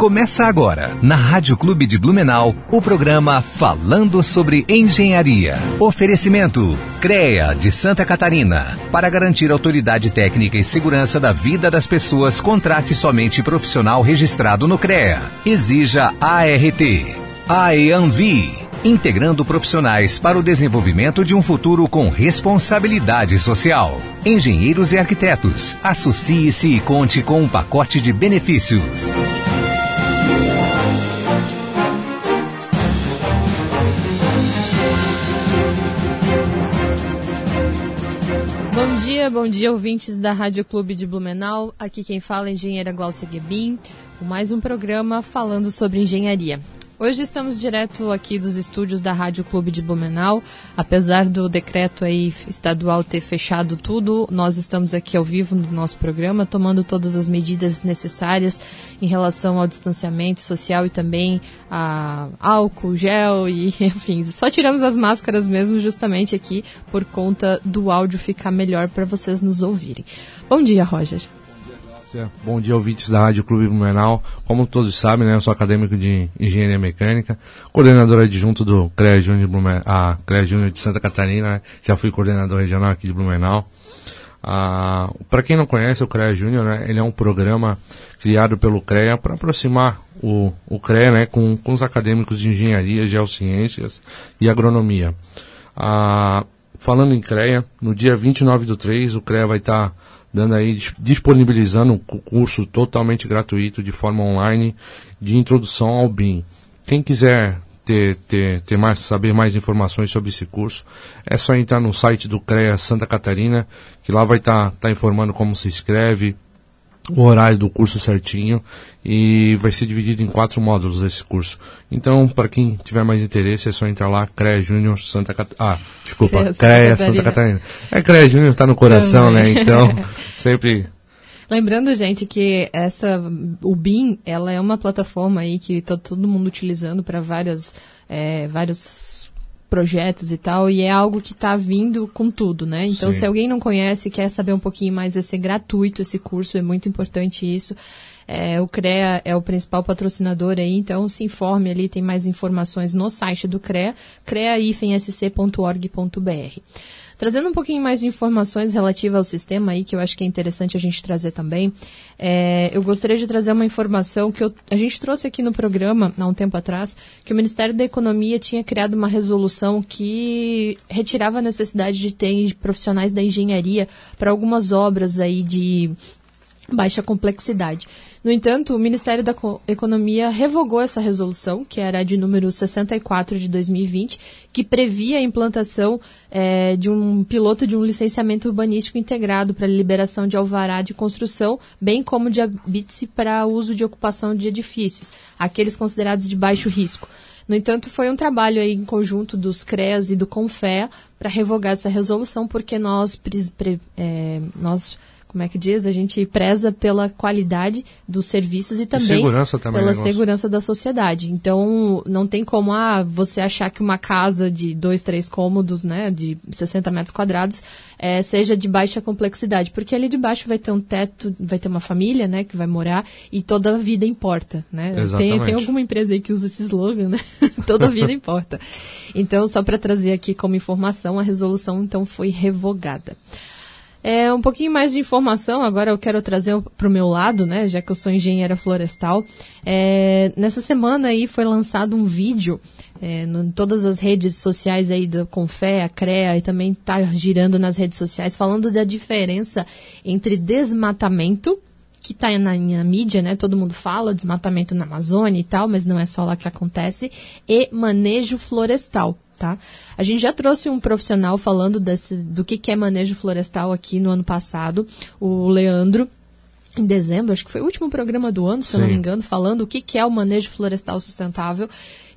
Começa agora, na Rádio Clube de Blumenau, o programa Falando sobre Engenharia. Oferecimento: CREA de Santa Catarina. Para garantir autoridade técnica e segurança da vida das pessoas, contrate somente profissional registrado no CREA. Exija ART. AEANVI integrando profissionais para o desenvolvimento de um futuro com responsabilidade social. Engenheiros e arquitetos, associe-se e conte com um pacote de benefícios. Dia, bom dia, ouvintes da Rádio Clube de Blumenau. Aqui quem fala é a engenheira Glaucia Guebin, com mais um programa falando sobre engenharia. Hoje estamos direto aqui dos estúdios da Rádio Clube de Blumenau. Apesar do decreto aí estadual ter fechado tudo, nós estamos aqui ao vivo no nosso programa, tomando todas as medidas necessárias em relação ao distanciamento social e também a álcool, gel e enfim, só tiramos as máscaras mesmo justamente aqui por conta do áudio ficar melhor para vocês nos ouvirem. Bom dia, Roger. Bom dia, ouvintes da Rádio Clube Blumenau. Como todos sabem, né, eu sou acadêmico de Engenharia Mecânica, coordenador adjunto do CREA Júnior, a CREA Júnior de Santa Catarina, né, já fui coordenador regional aqui de Blumenau. Ah, para quem não conhece o CREA Júnior, né, ele é um programa criado pelo CREA para aproximar o, o CREA né, com, com os acadêmicos de engenharia, geociências e agronomia. Ah, falando em CREA, no dia 29 do 3, o CREA vai estar tá dando aí, disponibilizando um curso totalmente gratuito de forma online de introdução ao BIM. Quem quiser ter, ter, ter mais, saber mais informações sobre esse curso, é só entrar no site do CREA Santa Catarina, que lá vai estar tá, tá informando como se inscreve, o horário do curso certinho e vai ser dividido em quatro módulos esse curso. Então, para quem tiver mais interesse, é só entrar lá, CREA Júnior Santa Catarina. Ah, desculpa, CREA Santa Catarina. É CREA Júnior, está no coração, Também. né? Então, sempre Lembrando, gente, que essa o BIM, ela é uma plataforma aí que está todo mundo utilizando para várias é, vários projetos e tal, e é algo que está vindo com tudo, né? Então, Sim. se alguém não conhece e quer saber um pouquinho mais, vai ser gratuito esse curso, é muito importante isso. É, o CREA é o principal patrocinador aí, então se informe ali, tem mais informações no site do CREA, crea-sc.org.br. Trazendo um pouquinho mais de informações relativas ao sistema aí, que eu acho que é interessante a gente trazer também, é, eu gostaria de trazer uma informação que eu, a gente trouxe aqui no programa, há um tempo atrás, que o Ministério da Economia tinha criado uma resolução que retirava a necessidade de ter profissionais da engenharia para algumas obras aí de baixa complexidade. No entanto, o Ministério da Economia revogou essa resolução, que era de número 64 de 2020, que previa a implantação é, de um piloto de um licenciamento urbanístico integrado para liberação de alvará de construção, bem como de habite para uso de ocupação de edifícios, aqueles considerados de baixo risco. No entanto, foi um trabalho aí em conjunto dos CREAS e do CONFEA para revogar essa resolução, porque nós, é, nós como é que diz? A gente preza pela qualidade dos serviços e também segurança também pela segurança da sociedade. Então, não tem como ah, você achar que uma casa de dois, três cômodos, né, de 60 metros quadrados, é, seja de baixa complexidade, porque ali de baixo vai ter um teto, vai ter uma família, né, que vai morar e toda a vida importa, né? Exatamente. Tem, tem alguma empresa aí que usa esse slogan, né? toda a vida importa. Então, só para trazer aqui como informação, a resolução então foi revogada. É, um pouquinho mais de informação, agora eu quero trazer para o meu lado, né, já que eu sou engenheira florestal. É, nessa semana aí foi lançado um vídeo é, em todas as redes sociais aí do Confé, a CREA e também está girando nas redes sociais falando da diferença entre desmatamento, que está na, na mídia, né, todo mundo fala desmatamento na Amazônia e tal, mas não é só lá que acontece, e manejo florestal. Tá? A gente já trouxe um profissional falando desse, do que, que é manejo florestal aqui no ano passado, o Leandro, em dezembro, acho que foi o último programa do ano, se Sim. eu não me engano, falando o que, que é o manejo florestal sustentável.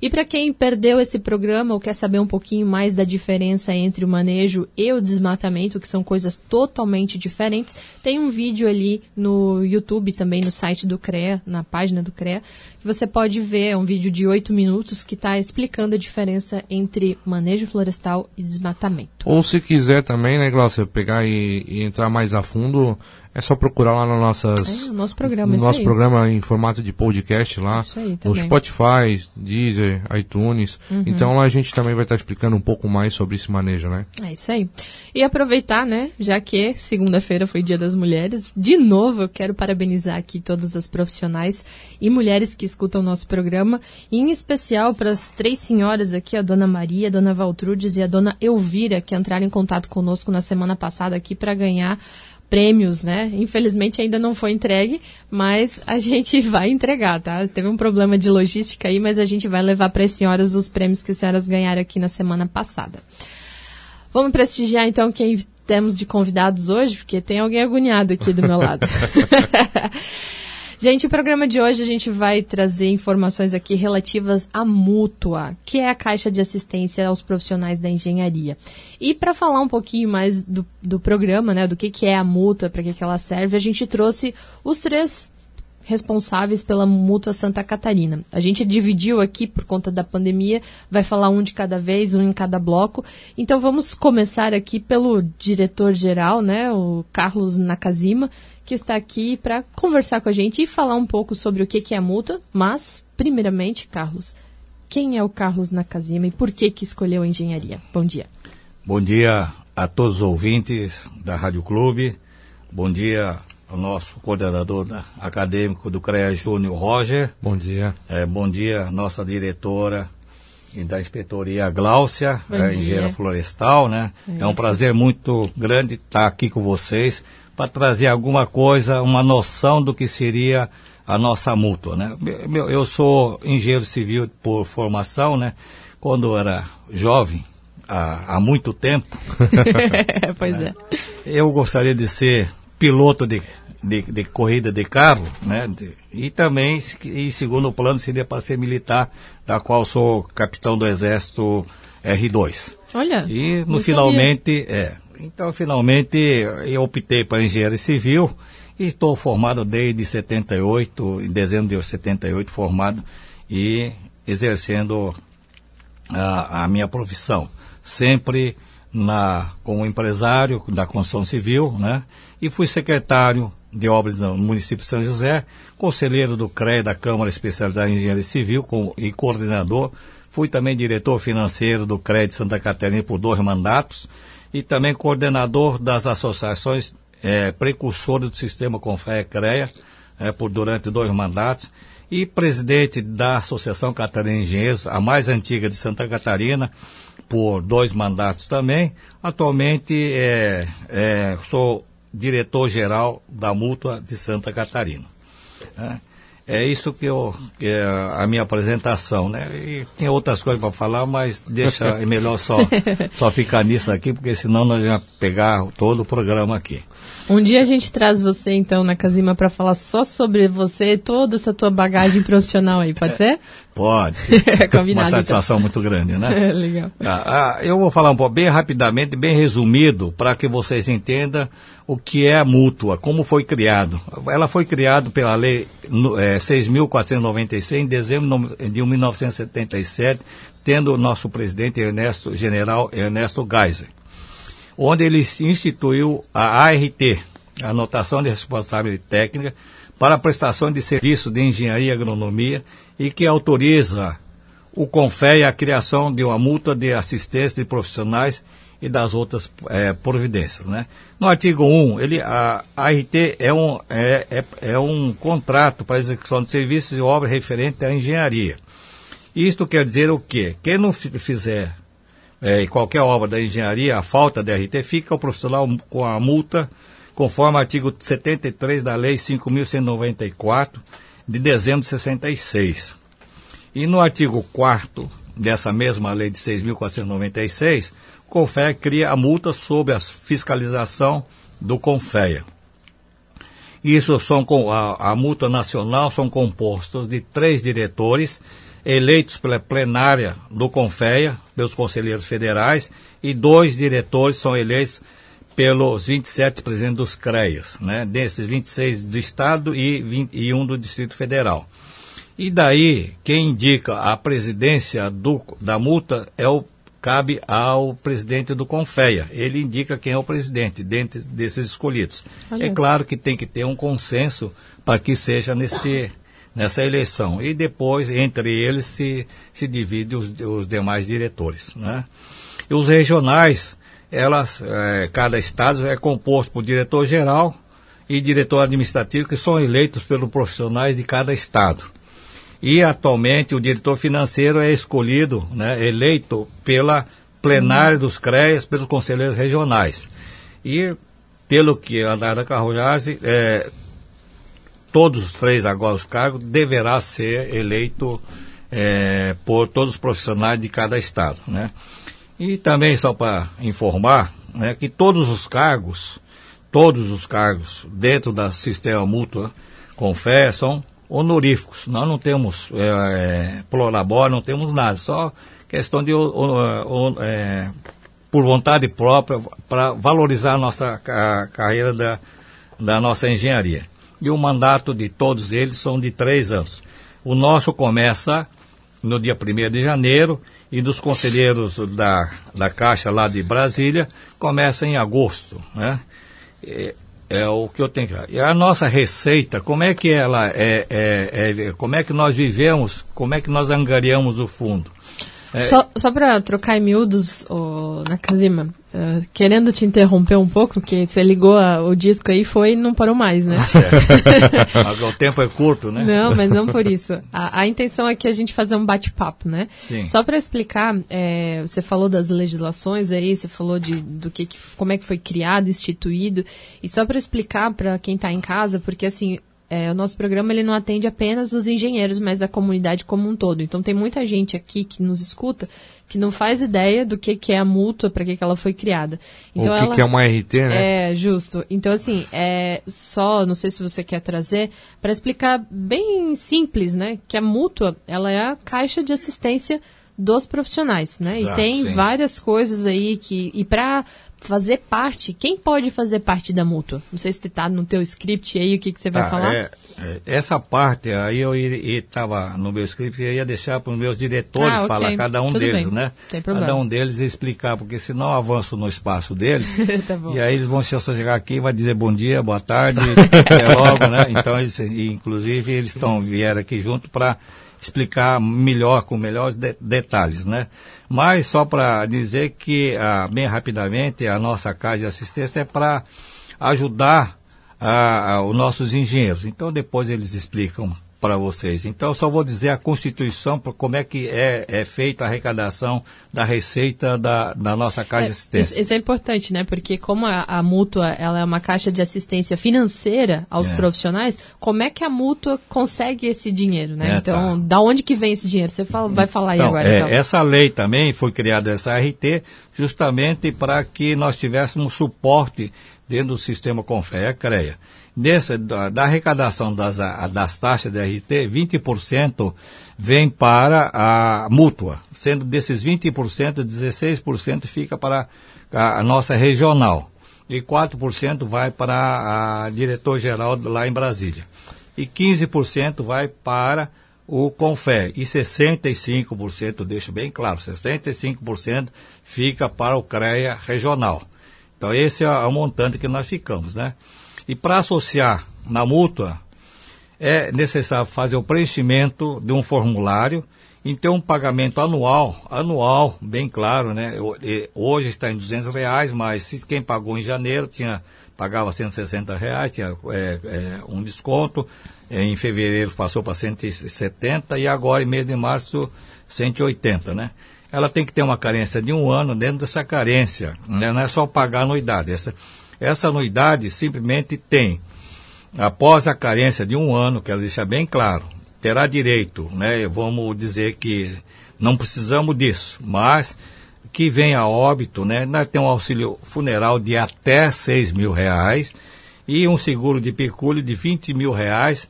E para quem perdeu esse programa ou quer saber um pouquinho mais da diferença entre o manejo e o desmatamento, que são coisas totalmente diferentes, tem um vídeo ali no YouTube, também no site do CREA, na página do CREA, que você pode ver, é um vídeo de oito minutos que está explicando a diferença entre manejo florestal e desmatamento. Ou se quiser também, né, Glaucia, pegar e, e entrar mais a fundo, é só procurar lá no, nossas, é, no nosso programa, no nosso aí. programa em formato de podcast lá, no Spotify, Deezer, iTunes. Uhum. Então lá a gente também vai estar explicando um pouco mais sobre esse manejo, né? É isso aí. E aproveitar, né, já que segunda-feira foi Dia das Mulheres, de novo eu quero parabenizar aqui todas as profissionais e mulheres que escutam o nosso programa, e em especial para as três senhoras aqui, a dona Maria, a dona Valtrudes e a dona Elvira, que entraram em contato conosco na semana passada aqui para ganhar prêmios, né? Infelizmente ainda não foi entregue, mas a gente vai entregar, tá? Teve um problema de logística aí, mas a gente vai levar para as senhoras os prêmios que as senhoras ganharam aqui na semana passada. Vamos prestigiar então quem temos de convidados hoje, porque tem alguém agoniado aqui do meu lado. Gente, o programa de hoje a gente vai trazer informações aqui relativas à Mútua, que é a caixa de assistência aos profissionais da engenharia. E para falar um pouquinho mais do, do programa, né, do que, que é a Mútua, para que, que ela serve, a gente trouxe os três responsáveis pela Mútua Santa Catarina. A gente dividiu aqui por conta da pandemia, vai falar um de cada vez, um em cada bloco. Então vamos começar aqui pelo diretor-geral, né, o Carlos Nakazima, que está aqui para conversar com a gente e falar um pouco sobre o que, que é a multa. Mas, primeiramente, Carlos, quem é o Carlos Nakazima e por que, que escolheu a engenharia? Bom dia. Bom dia a todos os ouvintes da Rádio Clube. Bom dia ao nosso coordenador acadêmico do CREA Júnior, Roger. Bom dia. É, bom dia, nossa diretora e da inspetoria Gláucia, é, engenheira florestal, né? É, é um prazer muito grande estar aqui com vocês para trazer alguma coisa, uma noção do que seria a nossa mútua, né? Eu sou engenheiro civil por formação, né? Quando eu era jovem, há, há muito tempo. pois é. Eu gostaria de ser piloto de, de, de corrida de carro, né? e também, em segundo plano, seria para ser militar, da qual sou capitão do Exército R2. Olha. E no finalmente, é, então, finalmente, eu optei para engenharia civil e estou formado desde 78, em dezembro de 78, formado e exercendo a, a minha profissão. Sempre na, como empresário da construção civil, né? E fui secretário de obras no município de São José, conselheiro do CRE da Câmara Especializada em Engenharia Civil com, e coordenador. Fui também diretor financeiro do CRE de Santa Catarina por dois mandatos e também coordenador das associações é, precursoras do sistema Confé CREA, é, por durante dois mandatos, e presidente da Associação Catarina Engenheiros, a mais antiga de Santa Catarina, por dois mandatos também. Atualmente é, é, sou diretor-geral da Mútua de Santa Catarina. É. É isso que, eu, que é a minha apresentação, né? E tem outras coisas para falar, mas deixa, é melhor só, só ficar nisso aqui, porque senão nós vamos pegar todo o programa aqui. Um dia a gente traz você, então, na Casima para falar só sobre você e toda essa tua bagagem profissional aí, pode ser? Pode. Combinado, Uma então. satisfação então. muito grande, né? É, legal. Ah, ah, eu vou falar um pouco bem rapidamente, bem resumido, para que vocês entendam o que é a mútua, como foi criado. Ela foi criada pela lei é, 6.496 em dezembro de 1977, tendo o nosso presidente Ernesto, general Ernesto Geiser, onde ele instituiu a ART, Anotação de Responsabilidade Técnica, para a prestação de serviços de engenharia e agronomia e que autoriza o CONFEI a criação de uma multa de assistência de profissionais e das outras é, providências. Né? No artigo 1, ele, a ART é um, é, é, é, um contrato para execução de serviços e obras referente à engenharia. Isto quer dizer o quê? Quem não fizer é, qualquer obra da engenharia, a falta de RT, fica o profissional com a multa, conforme o artigo 73 da Lei 5.194, de dezembro de 66. E no artigo 4 dessa mesma lei de 6.496, CONFEA cria a multa sob a fiscalização do CONFEA. Isso são a, a multa nacional são compostos de três diretores eleitos pela plenária do Confeia, pelos conselheiros federais, e dois diretores são eleitos pelos 27 presidentes dos CREAs, né? desses 26 do Estado e 21 do Distrito Federal. E daí, quem indica a presidência do, da multa é o cabe ao presidente do Confeia. Ele indica quem é o presidente dentre desses escolhidos. Olha. É claro que tem que ter um consenso para que seja nesse, nessa eleição. E depois, entre eles, se, se divide os, os demais diretores. Né? E os regionais, elas, é, cada estado é composto por diretor-geral e diretor administrativo, que são eleitos pelos profissionais de cada estado. E atualmente o diretor financeiro é escolhido, né, eleito pela plenária dos CREAS, pelos conselheiros regionais. E pelo que a Nara Carrojase, é, todos os três agora os cargos, deverá ser eleito é, por todos os profissionais de cada estado. Né? E também, só para informar, né, que todos os cargos, todos os cargos dentro do sistema fé são honoríficos. Nós não temos é, não temos nada, só questão de é, por vontade própria para valorizar a nossa a carreira da, da nossa engenharia. E o mandato de todos eles são de três anos. O nosso começa no dia 1 de janeiro e dos conselheiros da, da Caixa lá de Brasília começa em agosto. Né? É o que eu tenho que. E a nossa receita, como é que ela é, é, é, como é que nós vivemos, como é que nós angariamos o fundo? É... Só, só para trocar em miúdos, oh, Nakazima, uh, querendo te interromper um pouco, porque você ligou a, o disco aí foi e não parou mais, né? mas o tempo é curto, né? Não, mas não por isso. A, a intenção aqui é a gente fazer um bate-papo, né? Sim. Só para explicar, é, você falou das legislações aí, você falou de do que, como é que foi criado, instituído, e só para explicar para quem está em casa, porque assim, é, o nosso programa ele não atende apenas os engenheiros, mas a comunidade como um todo. Então tem muita gente aqui que nos escuta que não faz ideia do que, que é a multa, para que, que ela foi criada. Então, o que, ela, que é uma RT, né? É, justo. Então, assim, é só, não sei se você quer trazer, para explicar bem simples, né? Que a mútua, ela é a caixa de assistência dos profissionais, né? Exato, e tem sim. várias coisas aí que e para fazer parte, quem pode fazer parte da mútua? Não sei se está no teu script aí, o que, que você vai ah, falar? É, é, essa parte aí eu estava no meu script e ia deixar para os meus diretores ah, okay. falar, cada um Tudo deles, bem. né? Tem problema. Cada um deles explicar, porque senão eu avanço no espaço deles. tá e aí eles vão se chegar aqui e vai dizer bom dia, boa tarde, até logo, né? Então, eles, inclusive, eles estão vieram aqui junto para explicar melhor, com melhores de detalhes, né? Mas só para dizer que, ah, bem rapidamente, a nossa casa de assistência é para ajudar ah, os nossos engenheiros. Então depois eles explicam para vocês. Então, só vou dizer a Constituição, como é que é, é feita a arrecadação da receita da, da nossa Caixa é, de Assistência. Isso, é importante, né? Porque como a, a, mútua ela é uma caixa de assistência financeira aos é. profissionais, como é que a mútua consegue esse dinheiro, né? É, então, tá. da onde que vem esse dinheiro? Você fala, vai falar aí então, agora. É, então. Essa lei também foi criada, essa RT, justamente para que nós tivéssemos suporte dentro do sistema Confea-CREA. Nessa, da, da, arrecadação das, das taxas de RT, 20% vem para a mútua, sendo desses 20%, 16% fica para a, a nossa regional e 4% vai para a diretor-geral lá em Brasília. E 15% vai para o Confé e 65%, deixo bem claro, 65% fica para o CREA regional. Então esse é o montante que nós ficamos, né? E para associar na mútua, é necessário fazer o preenchimento de um formulário e ter um pagamento anual, anual, bem claro, né? Hoje está em 200 reais, mas se quem pagou em janeiro tinha pagava 160 reais, tinha é, é, um desconto. É, em fevereiro passou para 170 e agora em mês de março 180, né? Ela tem que ter uma carência de um ano dentro dessa carência, né? não é só pagar anuidade. Essa, essa anuidade simplesmente tem, após a carência de um ano, quero deixar bem claro, terá direito, né? Vamos dizer que não precisamos disso, mas que venha a óbito, né? Nós temos um auxílio funeral de até 6 mil reais e um seguro de pecúlio de 20 mil reais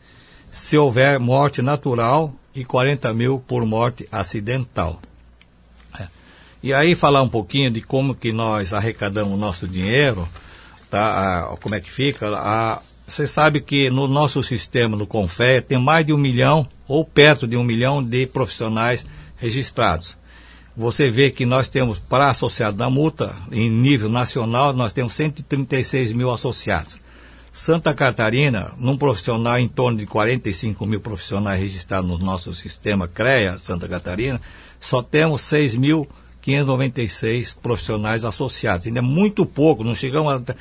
se houver morte natural e 40 mil por morte acidental. É. E aí falar um pouquinho de como que nós arrecadamos o nosso dinheiro, tá? Ah, como é que fica? Você sabe que no nosso sistema, no Confé, tem mais de um milhão, ou perto de um milhão de profissionais registrados. Você vê que nós temos, para associado da multa, em nível nacional, nós temos 136 mil associados. Santa Catarina, num profissional em torno de 45 mil profissionais registrados no nosso sistema CREA Santa Catarina, só temos 6.596 profissionais associados. Ainda é muito pouco, não chegamos a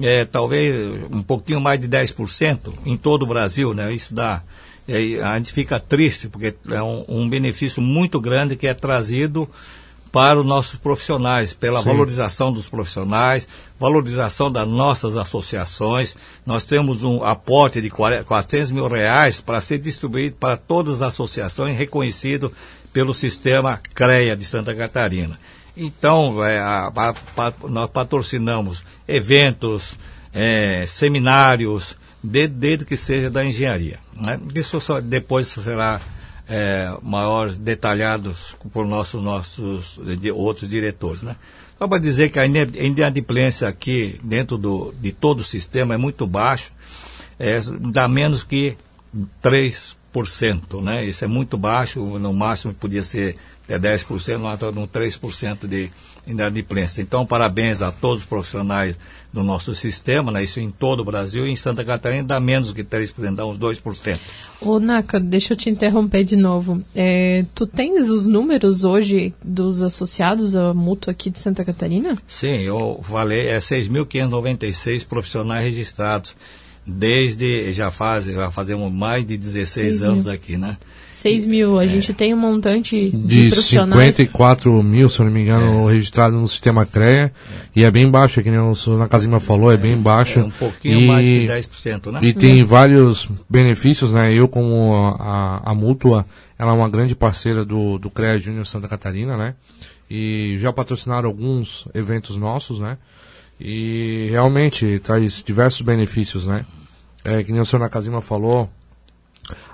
é, talvez um pouquinho mais de 10% em todo o Brasil, né? Isso dá. a gente fica triste, porque é um, um benefício muito grande que é trazido para os nossos profissionais, pela Sim. valorização dos profissionais, valorização das nossas associações. Nós temos um aporte de 400 mil reais para ser distribuído para todas as associações, reconhecido pelo sistema CREA de Santa Catarina. Então, é, a, a, a, nós patrocinamos eventos, é, seminários, desde, desde, que seja da engenharia. Né? Isso só, depois será é, maiores detalhados por nossos, nossos de, outros diretores. Né? Só para dizer que a inadimplência aqui, dentro do, de todo o sistema, é muito baixo, é, dá menos que 3%. Né? Isso é muito baixo, no máximo podia ser é 10%, nós estamos no 3% de inadimplência. Então, parabéns a todos os profissionais do nosso sistema, né? isso em todo o Brasil, e em Santa Catarina dá menos que 3%, dá uns 2%. Ô, Naka, deixa eu te interromper de novo. É, tu tens os números hoje dos associados à mútua aqui de Santa Catarina? Sim, eu falei, é 6.596 profissionais registrados, desde, já faz, já fazemos mais de 16 anos aqui, né? 6 mil. A é. gente tem um montante de, de 54 mil, se eu não me engano, é. registrado no sistema CREA. É. E é bem baixo, que nem o senhor Casimira falou, é, bem baixo. É um pouquinho e, mais de 10%, né? E tem vários benefícios, né? Eu, como a, a, a mútua, ela é uma grande parceira do, do CREA Júnior Santa Catarina, né? E já patrocinaram alguns eventos nossos, né? E realmente traz diversos benefícios, né? É, que nem o senhor Nakazima falou,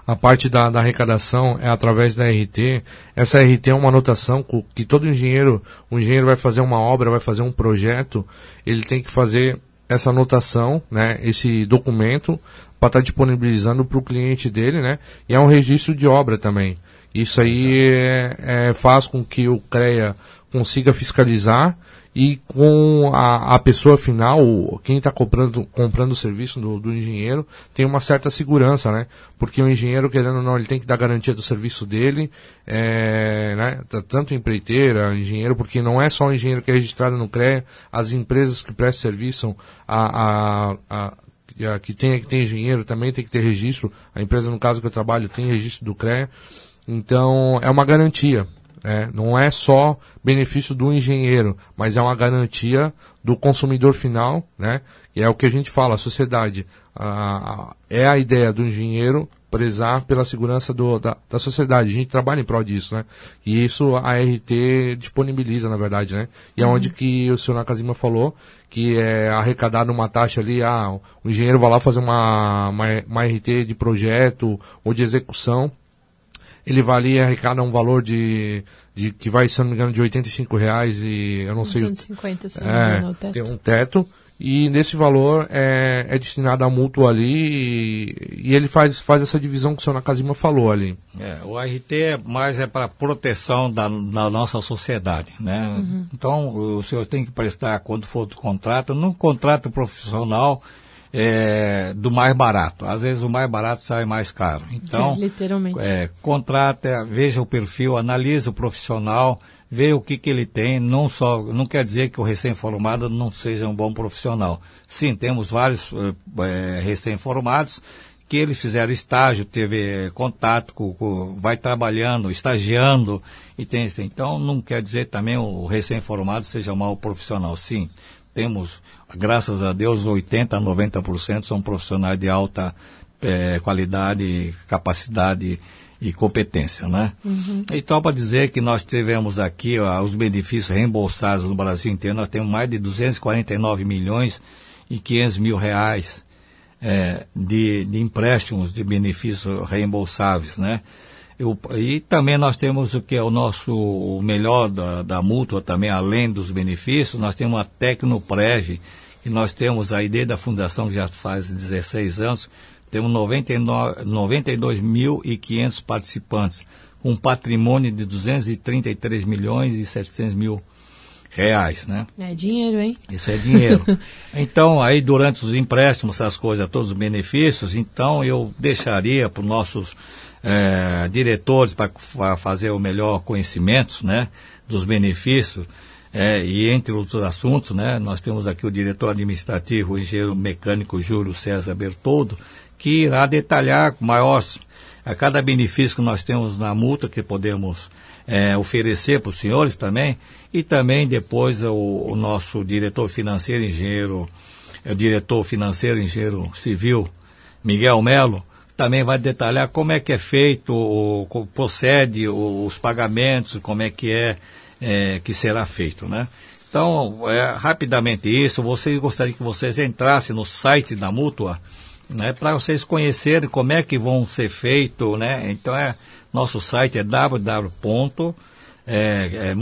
a parte da, da, arrecadação é através da RT. Essa RT é uma anotação que todo engenheiro, o engenheiro vai fazer uma obra, vai fazer um projeto, ele tem que fazer essa anotação, né, esse documento, para estar tá disponibilizando para o cliente dele, né, e é um registro de obra também. Isso aí é, é, faz com que o CREA consiga fiscalizar e com a, a pessoa final, quem está comprando, comprando o serviço do, do, engenheiro, tem uma certa segurança, né? Porque o engenheiro, querendo ou não, ele tem que dar garantia do serviço dele, é, né? tanto empreiteira, engenheiro, porque não é só o engenheiro que é registrado no CREA, as empresas que prestam serviço a, a, a que tem, que tem engenheiro também tem que ter registro. A empresa, no caso que eu trabalho, tem registro do CREA. Então, é uma garantia. É, não é só benefício do engenheiro, mas é uma garantia do consumidor final, né? E é o que a gente fala, a sociedade a, a, é a ideia do engenheiro prezar pela segurança do, da, da, sociedade. A gente trabalha em prol disso, né? E isso a RT disponibiliza, na verdade, né? E é uhum. onde que o senhor Nakazima falou que é arrecadado uma taxa ali, ah, o engenheiro vai lá fazer uma, uma, uma RT de projeto ou de execução ele valia arrecada um valor de, de que vai, se não me engano, de 85 reais e eu não 150, sei. 150, se não me engano, é, Tem um teto. E nesse valor é, é destinado a mútuo ali e, e, ele faz, faz essa divisão que o senhor Nakazima falou ali. É, o ART é mais é para proteção da, da, nossa sociedade, né? Uhum. Então o senhor tem que prestar quando for do contrato, num contrato profissional é, do mais barato. Às vezes o mais barato sai mais caro. Então, é, literalmente. É, contrata, veja o perfil, analisa o profissional, vê o que, que ele tem. Não só, não quer dizer que o recém-formado não seja um bom profissional. Sim, temos vários é, recém-formados que eles fizeram estágio, teve contato com, com, vai trabalhando, estagiando e tem então não quer dizer também o recém-formado seja mau profissional. Sim, temos graças a Deus, 80% a 90% são profissionais de alta é, qualidade, capacidade e competência, né? Uhum. Então, para dizer que nós tivemos aqui ó, os benefícios reembolsados no Brasil inteiro, nós temos mais de 249 milhões e 500 mil reais é, de, de empréstimos de benefícios reembolsáveis, né? Eu, e também nós temos o que é o nosso o melhor da, da mútua também, além dos benefícios, nós temos a Tecnoprege, que nós temos a ideia da fundação que já faz 16 anos, temos 92.500 participantes, com um patrimônio de 233 milhões e 700 mil reais, né? É dinheiro, hein? Isso é dinheiro. então, aí durante os empréstimos, essas coisas, todos os benefícios, então eu deixaria para os nossos é, diretores para fazer o melhor conhecimento, né, dos benefícios, é, e entre outros assuntos, né, nós temos aqui o diretor administrativo, o engenheiro mecânico Júlio César Bertoldo, que irá detalhar com maior a cada benefício que nós temos na multa que podemos é, oferecer para os senhores também, e também depois o, o nosso diretor financeiro, engenheiro, é, diretor financeiro, engenheiro civil, Miguel Melo, também vai detalhar como é que é feito, o, procede os pagamentos, como é que é, é que será feito, né? Então, é, rapidamente isso, vocês gostariam que vocês entrassem no site da Mútua, né, para vocês conhecerem como é que vão ser feito, né? Então é nosso site é www.mutua.com.br, é,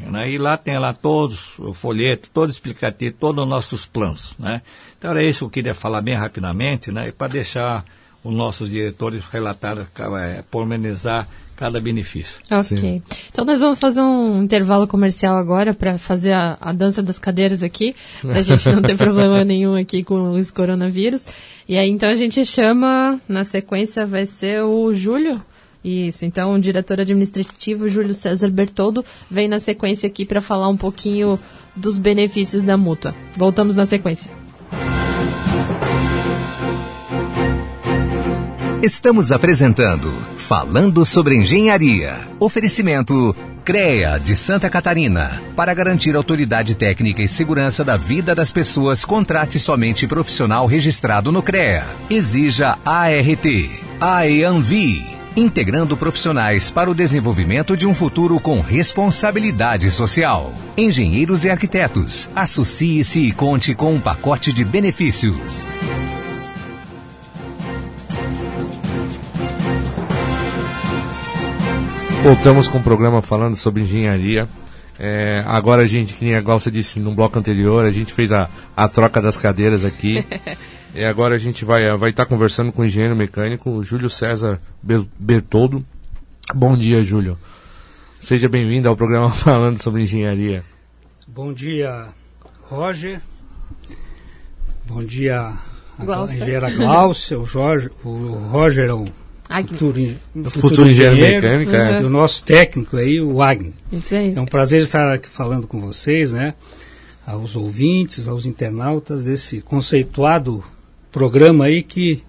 né? E lá tem lá todos o folheto, todo explicativo, todos os nossos planos, né? Então era isso que eu queria falar bem rapidamente, né? Para deixar os nossos diretores relatar, é, pormenizar cada benefício. Ok. Sim. Então nós vamos fazer um intervalo comercial agora para fazer a, a, dança das cadeiras aqui, para a gente não ter problema nenhum aqui com os coronavírus. E aí então a gente chama, na sequência vai ser o Júlio. Isso, então o diretor administrativo Júlio César Bertoldo vem na sequência aqui para falar um pouquinho dos benefícios da mútua. Voltamos na sequência. Estamos apresentando Falando sobre Engenharia. Oferecimento CREA de Santa Catarina. Para garantir autoridade técnica e segurança da vida das pessoas, contrate somente profissional registrado no CREA. Exija ART. AEANVI. Integrando profissionais para o desenvolvimento de um futuro com responsabilidade social. Engenheiros e arquitetos. Associe-se e conte com um pacote de benefícios. Voltamos com o programa falando sobre engenharia. É, agora a gente, que nem a Glaucia disse no bloco anterior, a gente fez a, a troca das cadeiras aqui. e agora a gente vai estar vai tá conversando com o engenheiro mecânico Júlio César Bertoldo. Bom dia, Júlio. Seja bem-vindo ao programa falando sobre engenharia. Bom dia, Roger. Bom dia, a engenheira Glaucia, o, Jorge, o Roger, o futuro, futuro, futuro engenheiro mecânico. Uhum. É. E o nosso técnico aí, o Wagner. É um prazer estar aqui falando com vocês, né? Aos ouvintes, aos internautas desse conceituado programa aí que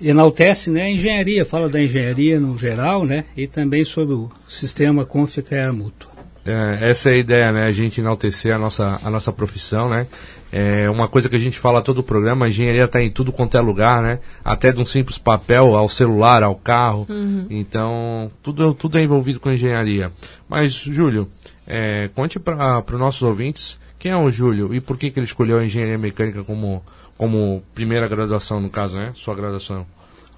enaltece né, a engenharia, fala da engenharia no geral, né? E também sobre o sistema Conficar Mútua. É, essa é a ideia, né? A gente enaltecer a nossa, a nossa profissão, né? É uma coisa que a gente fala todo o programa, a engenharia está em tudo quanto é lugar, né? Até de um simples papel ao celular, ao carro. Uhum. Então, tudo, tudo é envolvido com engenharia. Mas, Júlio, é, conte para os nossos ouvintes quem é o Júlio e por que, que ele escolheu a engenharia mecânica como, como primeira graduação, no caso, né? Sua graduação.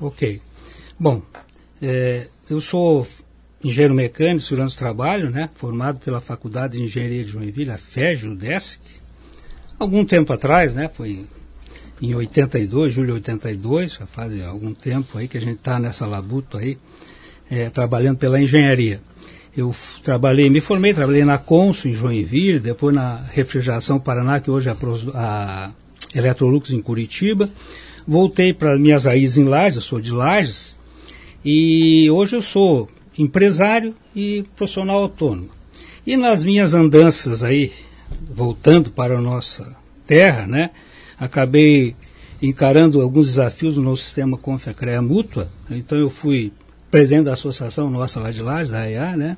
Ok. Bom, é, eu sou engenheiro mecânico segurança do trabalho, né, formado pela Faculdade de Engenharia de Joinville, a FEJ, o DESC. Algum tempo atrás, né, foi em 82, julho de 82, já faz algum tempo aí que a gente está nessa labuta aí, é, trabalhando pela engenharia. Eu trabalhei, me formei, trabalhei na Consul em Joinville, depois na Refrigeração Paraná, que hoje é a, a Electrolux em Curitiba. Voltei para minhas raízes em Lages, eu sou de Lages, e hoje eu sou empresário e profissional autônomo. E nas minhas andanças aí, voltando para a nossa terra, né, acabei encarando alguns desafios no nosso sistema Confecrea Mútua. Então eu fui presidente da associação nossa lá de Lages, a AEA, né?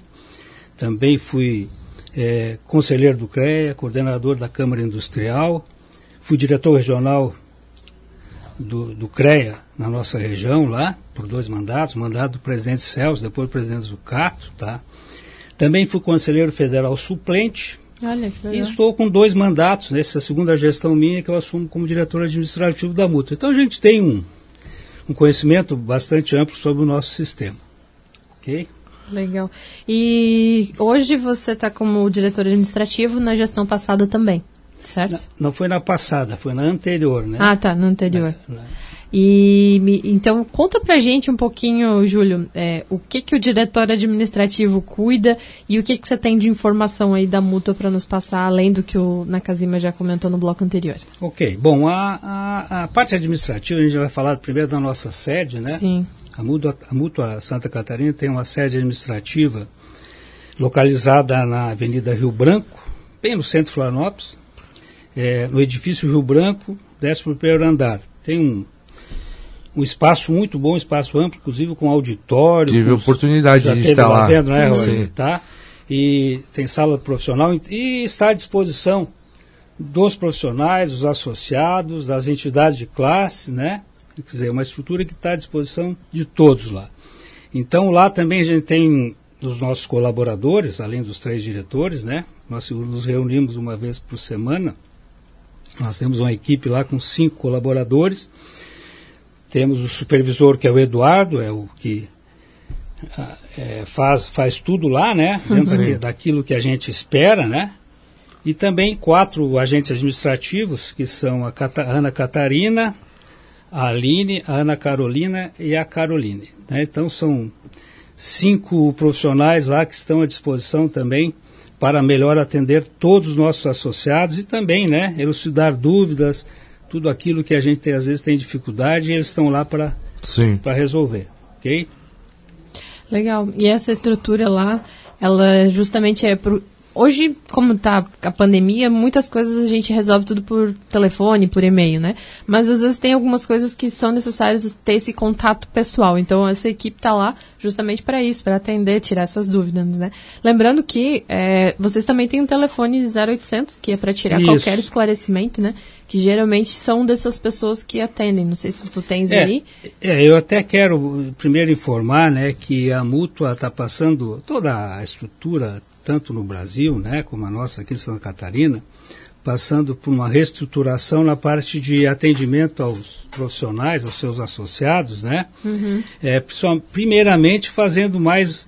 Também fui é, conselheiro do CREA, coordenador da Câmara Industrial, fui diretor regional do, do CREA na nossa região lá, por dois mandatos, mandato do presidente Celso, depois do presidente Zucato, tá? Também fui conselheiro federal suplente. Olha, que legal. E estou com dois mandatos nessa segunda gestão minha que eu assumo como diretor administrativo da multa. Então a gente tem um, um conhecimento bastante amplo sobre o nosso sistema. Ok? Legal. E hoje você está como diretor administrativo na gestão passada também, certo? Não, não foi na passada, foi na anterior, né? Ah, tá, no anterior. Na, na... E me, então conta pra gente um pouquinho, Júlio, é, o que que o diretor administrativo cuida e o que que você tem de informação aí da mútua para nos passar, além do que o Nakazima já comentou no bloco anterior. Ok, bom, a, a, a parte administrativa, a gente vai falar primeiro da nossa sede, né? Sim. A mútua, a mútua Santa Catarina tem uma sede administrativa localizada na Avenida Rio Branco, bem no centro de Florianópolis, é, no edifício Rio Branco, 11 andar. Tem um um espaço muito bom, um espaço amplo, inclusive com auditório. Tive com, oportunidade de estar lá. Dentro, né, Sim. Tá? E tem sala profissional e está à disposição dos profissionais, dos associados, das entidades de classe, né? Quer dizer, uma estrutura que está à disposição de todos lá. Então lá também a gente tem os nossos colaboradores, além dos três diretores, né? Nós nos reunimos uma vez por semana. Nós temos uma equipe lá com cinco colaboradores temos o supervisor, que é o Eduardo, é o que ah, é, faz, faz tudo lá, né? Dentro daqui, daquilo que a gente espera, né? E também quatro agentes administrativos, que são a Cata, Ana Catarina, a Aline, a Ana Carolina e a Caroline. Né? Então são cinco profissionais lá que estão à disposição também para melhor atender todos os nossos associados e também, né, elucidar dúvidas, tudo aquilo que a gente tem, às vezes tem dificuldade e eles estão lá para resolver, ok? Legal. E essa estrutura lá, ela justamente é pro, Hoje, como está a pandemia, muitas coisas a gente resolve tudo por telefone, por e-mail, né? Mas às vezes tem algumas coisas que são necessárias ter esse contato pessoal. Então essa equipe está lá justamente para isso, para atender, tirar essas dúvidas, né? Lembrando que é, vocês também têm um telefone 0800 que é para tirar isso. qualquer esclarecimento, né? Que geralmente são dessas pessoas que atendem. Não sei se tu tens é, aí. É, eu até quero primeiro informar, né, que a mútua está passando toda a estrutura tanto no Brasil, né, como a nossa aqui em Santa Catarina, passando por uma reestruturação na parte de atendimento aos profissionais, aos seus associados, né? Uhum. É, primeiramente fazendo mais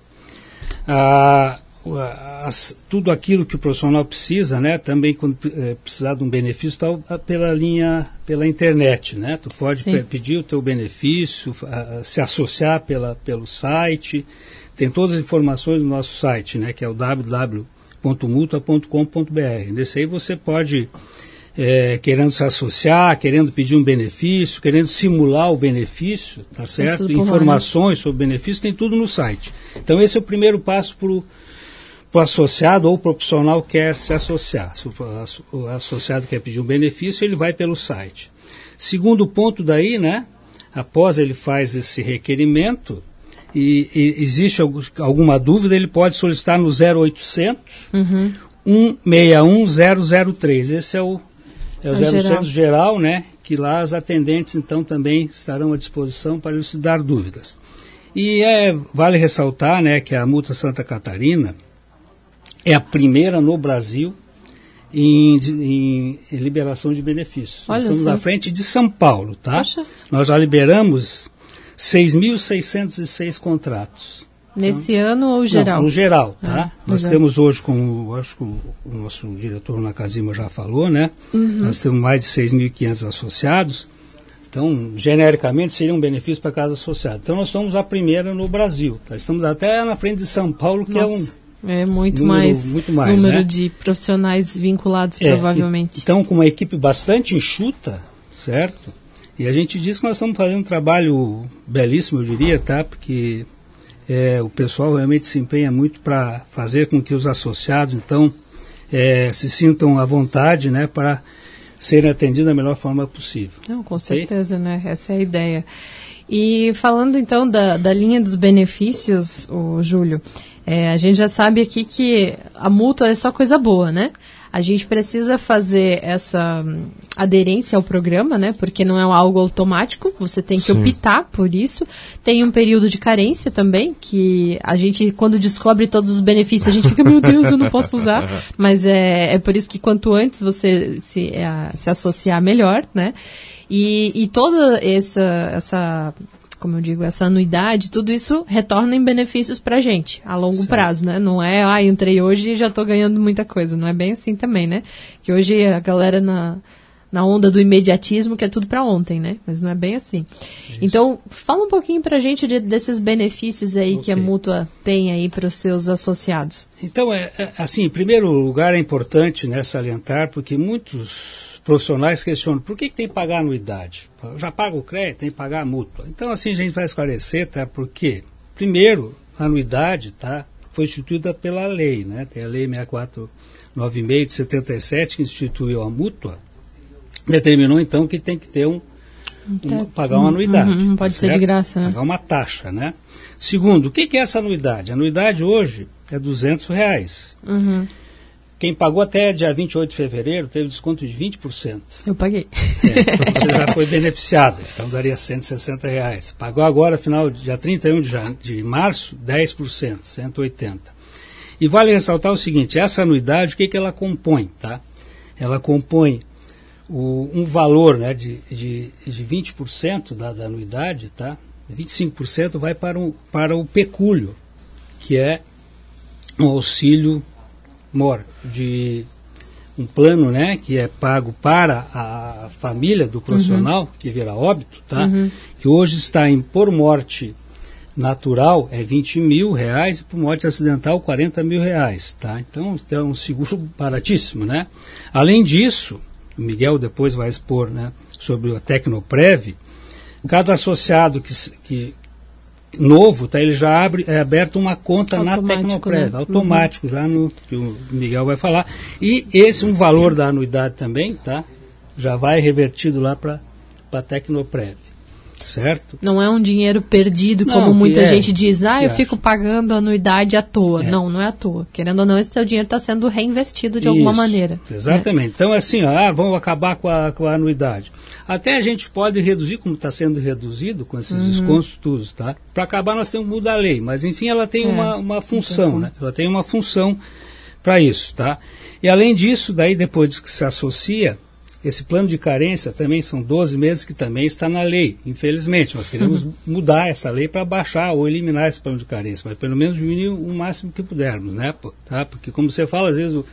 a, a, a, tudo aquilo que o profissional precisa, né? Também quando é, precisar de um benefício, tal, pela linha, pela internet, né? Tu pode pedir o teu benefício, se associar pela, pelo site, tem todas as informações no nosso site, né, que é o www.multa.com.br. Nesse aí você pode, é, querendo se associar, querendo pedir um benefício, querendo simular o benefício, tá certo? Informações sobre o benefício, tem tudo no site. Então esse é o primeiro passo para o associado ou profissional quer se associar. Se o associado quer pedir um benefício, ele vai pelo site. Segundo ponto daí, né, após ele faz esse requerimento, e, e existe alguma dúvida, ele pode solicitar no 0800 uhum. 161 003. Esse é o, é o 0800 geral. geral, né? Que lá as atendentes então também estarão à disposição para elucidar dúvidas. E é, vale ressaltar né, que a multa Santa Catarina é a primeira no Brasil em, em, em liberação de benefícios. Olha Estamos só. na frente de São Paulo, tá? Poxa. Nós já liberamos 6.606 contratos. Nesse então, ano ou geral? Não, no geral, tá? Ah, Nós temos hoje, como acho que o, o nosso diretor Nakazima já falou, né? Uhum. Nós temos mais de 6.500 associados. Então, genericamente, seria um benefício para cada associado. Então, nós somos a primeira no Brasil. Tá? Estamos até na frente de São Paulo, que Nossa. é um. É muito número, mais, muito mais número né? de profissionais vinculados, é, provavelmente. E, então, com uma equipe bastante enxuta, certo? E a gente diz que nós estamos fazendo um trabalho belíssimo, eu diria, tá? Porque é, o pessoal realmente se empenha muito para fazer com que os associados, então, é, se sintam à vontade, né? Para serem atendidos da melhor forma possível. Não, com certeza, né? Essa é a ideia. E falando então da, da linha dos benefícios, o Júlio, é, a gente já sabe aqui que a multa é só coisa boa, né? A gente precisa fazer essa hum, aderência ao programa, né? Porque não é algo automático, você tem que Sim. optar por isso. Tem um período de carência também, que a gente, quando descobre todos os benefícios, a gente fica, meu Deus, eu não posso usar. Mas é, é por isso que quanto antes você se, é, se associar, melhor, né? E, e toda essa, essa como eu digo, essa anuidade, tudo isso retorna em benefícios para a gente, a longo certo. prazo, né? Não é, ah, entrei hoje e já estou ganhando muita coisa. Não é bem assim também, né? Que hoje a galera na, na onda do imediatismo quer tudo para ontem, né? Mas não é bem assim. Isso. Então, fala um pouquinho para a gente de, desses benefícios aí okay. que a mútua tem aí para os seus associados. Então, é, é, assim, em primeiro lugar é importante né, salientar, porque muitos profissionais questionam por que, que tem que pagar anuidade? Já paga o crédito, tem que pagar a mútua. Então, assim, a gente vai esclarecer, tá? Porque, primeiro, a anuidade, tá? Foi instituída pela lei, né? Tem a lei 6496 de 77 que instituiu a mútua, determinou então que tem que ter um, um pagar uma anuidade. Uhum, não pode tá ser de graça, né? Pagar uma taxa, né? Segundo, o que, que é essa anuidade? A anuidade hoje é 200 reais. Uhum. Quem pagou até dia 28 de fevereiro teve desconto de 20%. Eu paguei. É, então você já foi beneficiado, então daria 160 reais. Pagou agora, final dia 31 de, de março, 10%, 180. E vale ressaltar o seguinte, essa anuidade, o que, que ela compõe? Tá? Ela compõe o, um valor né, de, de, de 20% da, da anuidade, tá? 25% vai para, um, para o pecúlio, que é um auxílio MOR, de um plano né, que é pago para a família do profissional uhum. que vira óbito, tá? Uhum. que hoje está em por morte natural é 20 mil reais e por morte acidental 40 mil reais. Tá? Então é um seguro baratíssimo. Né? Além disso, o Miguel depois vai expor né, sobre o Tecnoprev, cada associado que, que, novo, tá? Ele já abre, é aberto uma conta automático, na Tecnoprev, né? automático, uhum. já no que o Miguel vai falar. E esse um valor da anuidade também, tá? Já vai revertido lá para a Tecnoprev certo? Não é um dinheiro perdido, como muita é, gente diz, ah, eu fico pagando anuidade à toa. É. Não, não é à toa. Querendo ou não, esse seu dinheiro está sendo reinvestido de Isso, alguma maneira. Exatamente. Né? Então, é assim, ah, vamos acabar com a, com a anuidade. Até a gente pode reduzir, como está sendo reduzido com esses uhum. descontos todos, tá? Para acabar, nós temos que mudar a lei. Mas, enfim, ela tem é, uma, uma função, então, né? Ela tem uma função para isso, tá? E além disso, daí depois que se associa, esse plano de carência também são 12 meses que também está na lei, infelizmente. Nós queremos uhum. mudar essa lei para baixar ou eliminar esse plano de carência, mas pelo menos diminuir o máximo que pudermos, né? Tá? Porque como você fala, às vezes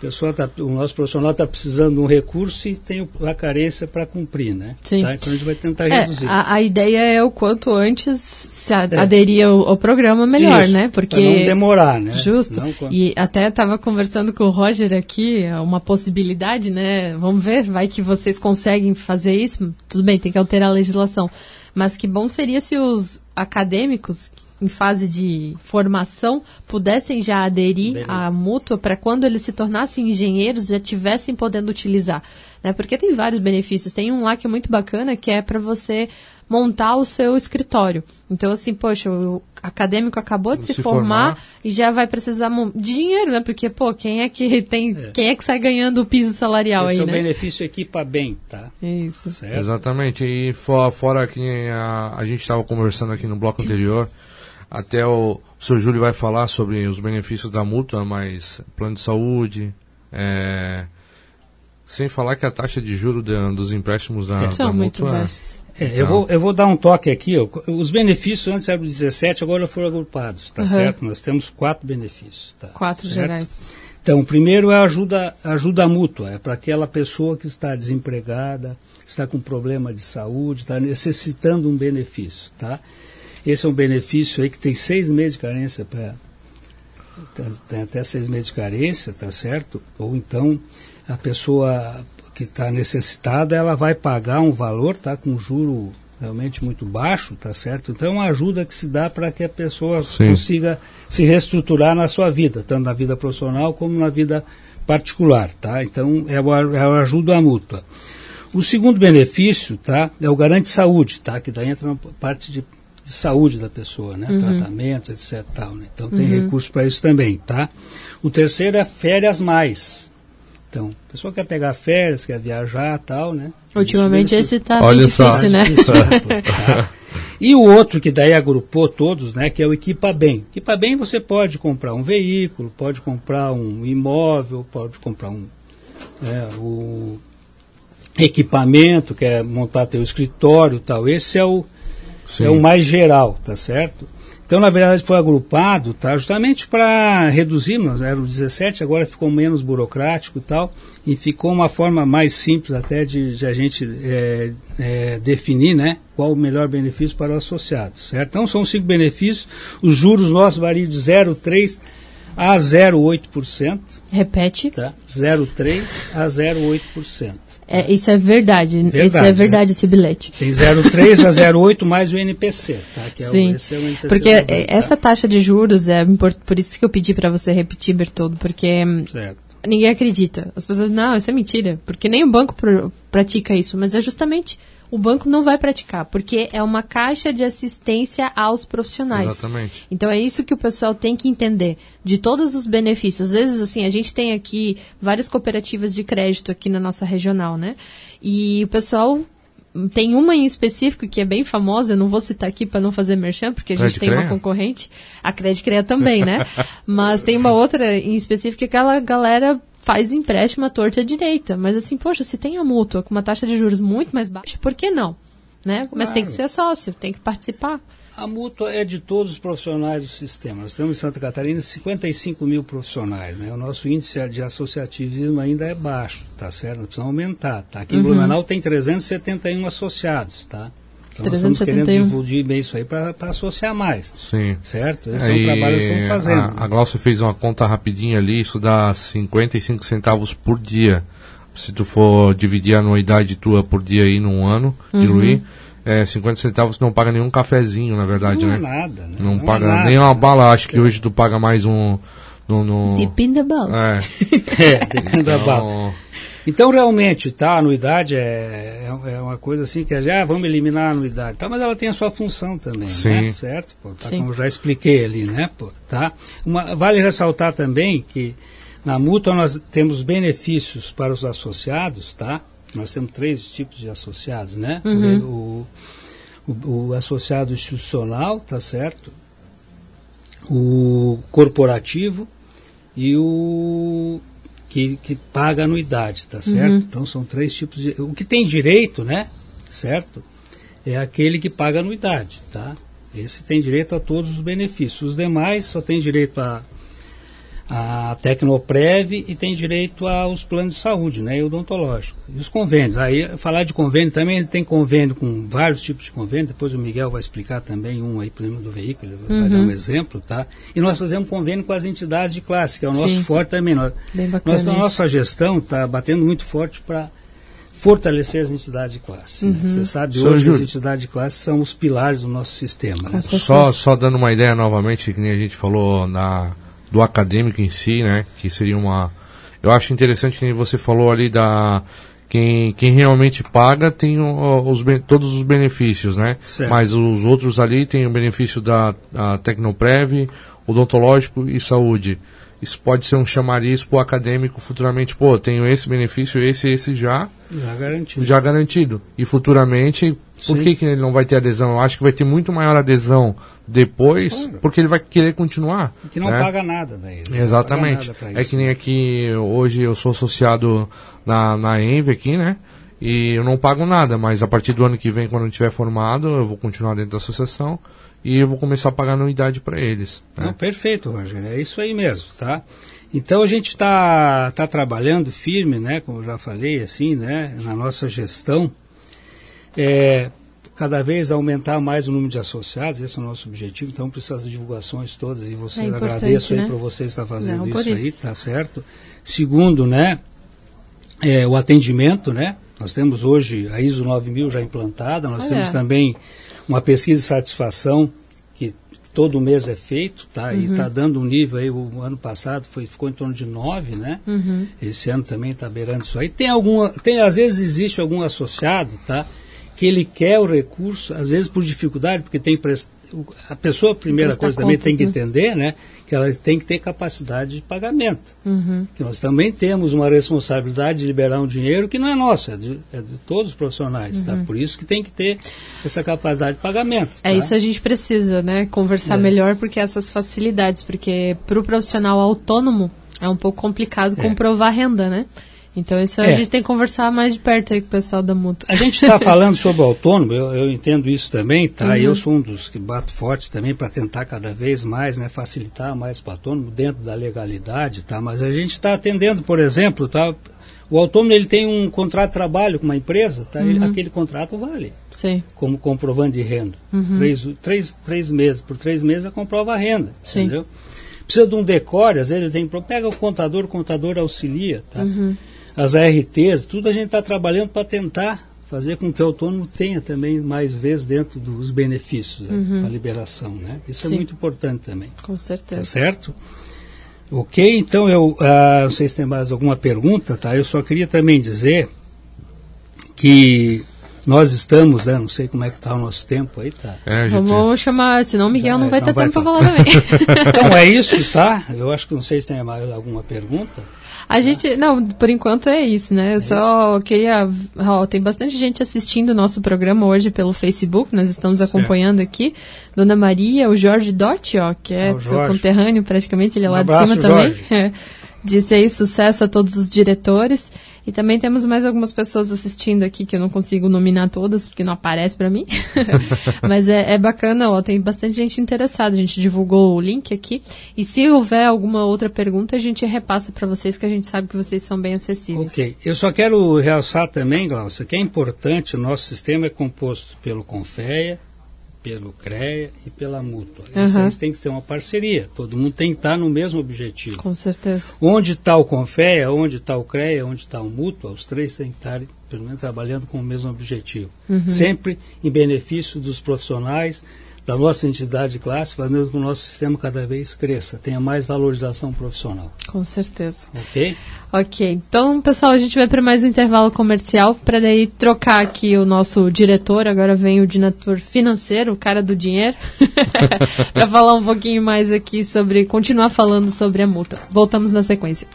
pessoa tá, o nosso profissional está precisando de um recurso e tem a carência para cumprir, né? Sim. Tá? Então a gente vai tentar é, reduzir. A, a, ideia é o quanto antes se é. aderir ao, ao, programa, melhor, Isso, né? Porque não demorar, né? Justo. Não, e até estava conversando com o Roger aqui, é uma possibilidade, né? Vamos ver, vai que vocês conseguem fazer isso. Tudo bem, tem que alterar a legislação. Mas que bom seria se os acadêmicos em fase de formação pudessem já aderir Beleza. à mútua para quando eles se tornassem engenheiros já tivessem podendo utilizar, né? Porque tem vários benefícios. Tem um lá que é muito bacana que é para você montar o seu escritório. Então assim, poxa, o acadêmico acabou de se, se formar, formar, e já vai precisar de dinheiro, né? Porque pô, quem é que tem, é. quem é que sai ganhando o piso salarial Esse aí, é o né? benefício equipa bem, tá? Isso. Certo? Exatamente. E fora, fora que a, a gente estava conversando aqui no bloco anterior, até o, o Sr. Júlio vai falar sobre os benefícios da mútua, mas plano de saúde, é, sem falar que a taxa de juro de, dos empréstimos da, é, da mútua... É, então. eu, vou, eu vou dar um toque aqui. Ó. Os benefícios antes eram 17, agora foram agrupados, tá uhum. certo? Nós temos quatro benefícios. Tá, quatro certo? gerais. Então, o primeiro é a ajuda, ajuda mútua, é para aquela pessoa que está desempregada, está com problema de saúde, está necessitando um benefício, tá? Esse é um benefício aí que tem seis meses de carência para tem até seis meses de carência, tá certo? Ou então a pessoa que está necessitada, ela vai pagar um valor, tá com juro realmente muito baixo, tá certo? Então é uma ajuda que se dá para que a pessoa Sim. consiga se reestruturar na sua vida, tanto na vida profissional como na vida particular, tá? Então é o, é ajuda mútua. O segundo benefício, tá, é o garante saúde, tá? Que daí entra na parte de de saúde da pessoa, né? Uhum. Tratamentos, etc. Tal, né? Então tem uhum. recurso para isso também, tá? O terceiro é férias mais, Então, a pessoa quer pegar férias, quer viajar tal, né? Ultimamente esse está bem só. difícil, né? Tá? E o outro que daí agrupou todos, né, que é o Equipa Bem. Equipa Bem você pode comprar um veículo, pode comprar um imóvel, pode comprar um né, o equipamento, que é montar teu escritório, tal. Esse é o Sim. é o mais geral, tá certo? Então, na verdade, foi agrupado, tá? Justamente para reduzir, nós eram 17, agora ficou menos burocrático e tal, e ficou uma forma mais simples até de, de a gente é, é, definir, né? Qual o melhor benefício para o associado, certo? Então, são cinco benefícios, os juros nossos variam de 0,3% a 0,8%, Repete. tá? 0,3% a 0,8%. É, isso é verdade. Verdade, é verdade, esse bilhete. Tem 0,3 a 0,8 mais o NPC, tá? Que é Sim. o, é o NPC Porque é, tá? essa taxa de juros é por isso que eu pedi para você repetir, Bertoldo, porque hum, Certo. ninguém acredita. As pessoas, não, isso é mentira, porque nem o banco pr- pratica isso, mas é justamente o banco não vai praticar, porque é uma caixa de assistência aos profissionais. Exatamente. Então é isso que o pessoal tem que entender, de todos os benefícios. Às vezes, assim, a gente tem aqui várias cooperativas de crédito aqui na nossa regional, né? E o pessoal tem uma em específico que é bem famosa, eu não vou citar aqui para não fazer merchan, porque a gente tem uma concorrente, a Cred Crea também, né? Mas tem uma outra em específico que aquela galera faz empréstimo à torta à direita. Mas assim, poxa, se tem a mútua com uma taxa de juros muito mais baixa, por que não? Né? Mas tem que ser sócio, tem que participar. A mútua é de todos os profissionais do sistema. Nós temos em Santa Catarina 55 mil profissionais. Né? O nosso índice de associativismo ainda é baixo, tá certo? Nós precisamos aumentar. Tá? Aqui em Blumenau tem 371 associados, tá? Então nós estamos querendo 371. difundir bem isso aí para associar mais, Sim. certo? Esse é Aí, o trabalho que estamos fazendo. A, a Glaucia fez uma conta rapidinha ali, isso dá 55 centavos por dia. Se tu for dividir a anuidade tua por dia aí num ano, Uhum. diluir, é, 50 centavos não paga nenhum cafezinho, na verdade, não né? é nada, né? Não, é paga nada. nem uma bala, acho que hoje tu paga mais um. No, no, in the ball. é, É, depende da bala. então, realmente, tá, a anuidade é, é, é uma coisa assim que é, ah, vamos eliminar a anuidade, tá, mas ela tem a sua função também, Sim. né, certo? Pô, tá, Sim. como eu já expliquei ali, né, pô, tá? Uma, vale ressaltar também que na mútua nós temos benefícios para os associados, tá? Nós temos três tipos de associados, né? O, o, o associado institucional, tá certo? O corporativo e o que, que paga anuidade, tá certo? Então são três tipos de. O que tem direito, né? Certo? É aquele que paga anuidade, tá? Esse tem direito a todos os benefícios. Os demais só tem direito a, a Tecnoprev e tem direito aos planos de saúde, né? E odontológico. E os convênios. Aí, falar de convênio também, tem convênio com vários tipos de convênio. Depois o Miguel vai explicar também um aí, problema do veículo, ele vai dar um exemplo, tá? E nós fazemos convênio com as entidades de classe, que é o nosso Sim. forte também. Nós, nós, isso. nossa gestão, está batendo muito forte para fortalecer as entidades de classe. né? Uhum. Você sabe, Senhor hoje as Júlio. entidades de classe são os pilares do nosso sistema. Né? Só, só dando uma ideia novamente, que nem a gente falou na, do acadêmico em si, né? Que seria uma. Eu acho interessante que você falou ali da. Quem, quem realmente paga tem os, todos os benefícios, né? Certo. Mas os outros ali tem o benefício da Tecnoprev, odontológico e saúde. Isso pode ser um chamariz para o acadêmico futuramente. Pô, tenho esse benefício, esse esse já, Já garantido. já garantido. E futuramente, por Sim. que, que ele não vai ter adesão? Eu acho que vai ter muito maior adesão depois, Claro. porque ele vai querer continuar. Que não né? paga nada daí. não Exatamente. nada É que nem né? aqui, hoje eu sou associado na, na Enve aqui, né? E eu não pago nada, mas a partir do ano que vem, quando eu estiver formado, eu vou continuar dentro da associação e eu vou começar a pagar anuidade para eles. né? Não, perfeito, Rogério. É isso aí mesmo, tá? Então a gente está tá trabalhando firme, né? Como eu já falei, assim, né? Na nossa gestão, é, cada vez aumentar mais o número de associados. Esse é o nosso objetivo. Então precisa das divulgações todas e você É agradeço aí né? para você estar fazendo Não, por isso aí, isso. tá certo? Segundo, né? é, o atendimento, né? Nós temos hoje a ISO 9000 já implantada, nós temos também uma pesquisa de satisfação que todo mês é feito, tá? E está dando um nível aí, o ano passado foi, ficou em torno de 9, né? Esse ano também está beirando isso aí. Tem alguma, tem, às vezes existe algum associado, tá? Que ele quer o recurso, às vezes por dificuldade, porque tem a pessoa, a primeira coisa também contas, tem que né? entender, né, que ela tem que ter capacidade de pagamento. Uhum. Que nós também temos uma responsabilidade de liberar um dinheiro que não é nosso, é de, é de todos os profissionais, tá? Por isso que tem que ter essa capacidade de pagamento. Uhum. É tá? isso a gente precisa, né? Conversar É. melhor porque essas facilidades, porque para o profissional autônomo é um pouco complicado É. comprovar renda, né? Então isso a É. gente tem que conversar mais de perto aí com o pessoal da multa. A gente está falando sobre o autônomo, eu, eu entendo isso também, tá? Uhum. Eu sou um dos que bato forte também para tentar cada vez mais, né, facilitar mais para o autônomo dentro da legalidade, tá? Mas a gente está atendendo, por exemplo, tá? O autônomo ele tem um contrato de trabalho com uma empresa, tá? Ele- Uhum. aquele contrato vale Sim. como comprovante de renda. Uhum. Três, três, três meses, por três meses já comprova a renda, Sim. entendeu? Precisa de um decore, às vezes ele tem que pega o contador, o contador auxilia, tá? Uhum. As ARTs, tudo a gente está trabalhando para tentar fazer com que o autônomo tenha também mais vezes dentro dos benefícios, né, a liberação, né? Isso Uhum. Sim. é muito importante também, Com tá certeza. certo? Ok, então eu ah, não sei se tem mais alguma pergunta, tá? Eu só queria também dizer que nós estamos, né? Não sei como é que está o nosso tempo aí, tá? É, Vamos chamar, senão o Miguel Já, não vai não ter vai tempo para falar. falar também. Então é isso, tá? Eu acho que não sei se tem mais alguma pergunta. A gente, não, por enquanto é isso, né? Eu só queria, ó, tem bastante gente assistindo o nosso programa hoje pelo Facebook, nós estamos acompanhando aqui. Dona Maria, o Jorge Dotti, ó, que é Jorge. conterrâneo praticamente, ele é Um lá de abraço, cima também. Jorge. É. Disse aí sucesso a todos os diretores. E também temos mais algumas pessoas assistindo aqui que eu não consigo nominar todas, porque não aparece pra mim. Mas é, é bacana, ó, tem bastante gente interessada. A gente divulgou o link aqui. E se houver alguma outra pergunta, a gente repassa pra vocês, que a gente sabe que vocês são bem acessíveis. Ok. Eu só quero realçar também, Glaucia, que é importante, o nosso sistema é composto pelo Confeia, pelo CREA e pela Mútua. Aham. Esses tem que ser uma parceria, todo mundo tem que estar no mesmo objetivo. Com certeza. Onde está o Confeia, onde está o CREA, onde está o Mútua, os três têm que estar, pelo menos, trabalhando com o mesmo objetivo. Uhum. Sempre em benefício dos profissionais, da nossa entidade de classe, fazendo com que o nosso sistema cada vez cresça, tenha mais valorização profissional. Com certeza. Ok? Ok, então pessoal, a gente vai para mais um intervalo comercial para daí trocar aqui o nosso diretor. Agora vem o diretor financeiro, o cara do dinheiro, para falar um pouquinho mais aqui sobre, continuar falando sobre a multa. Voltamos na sequência.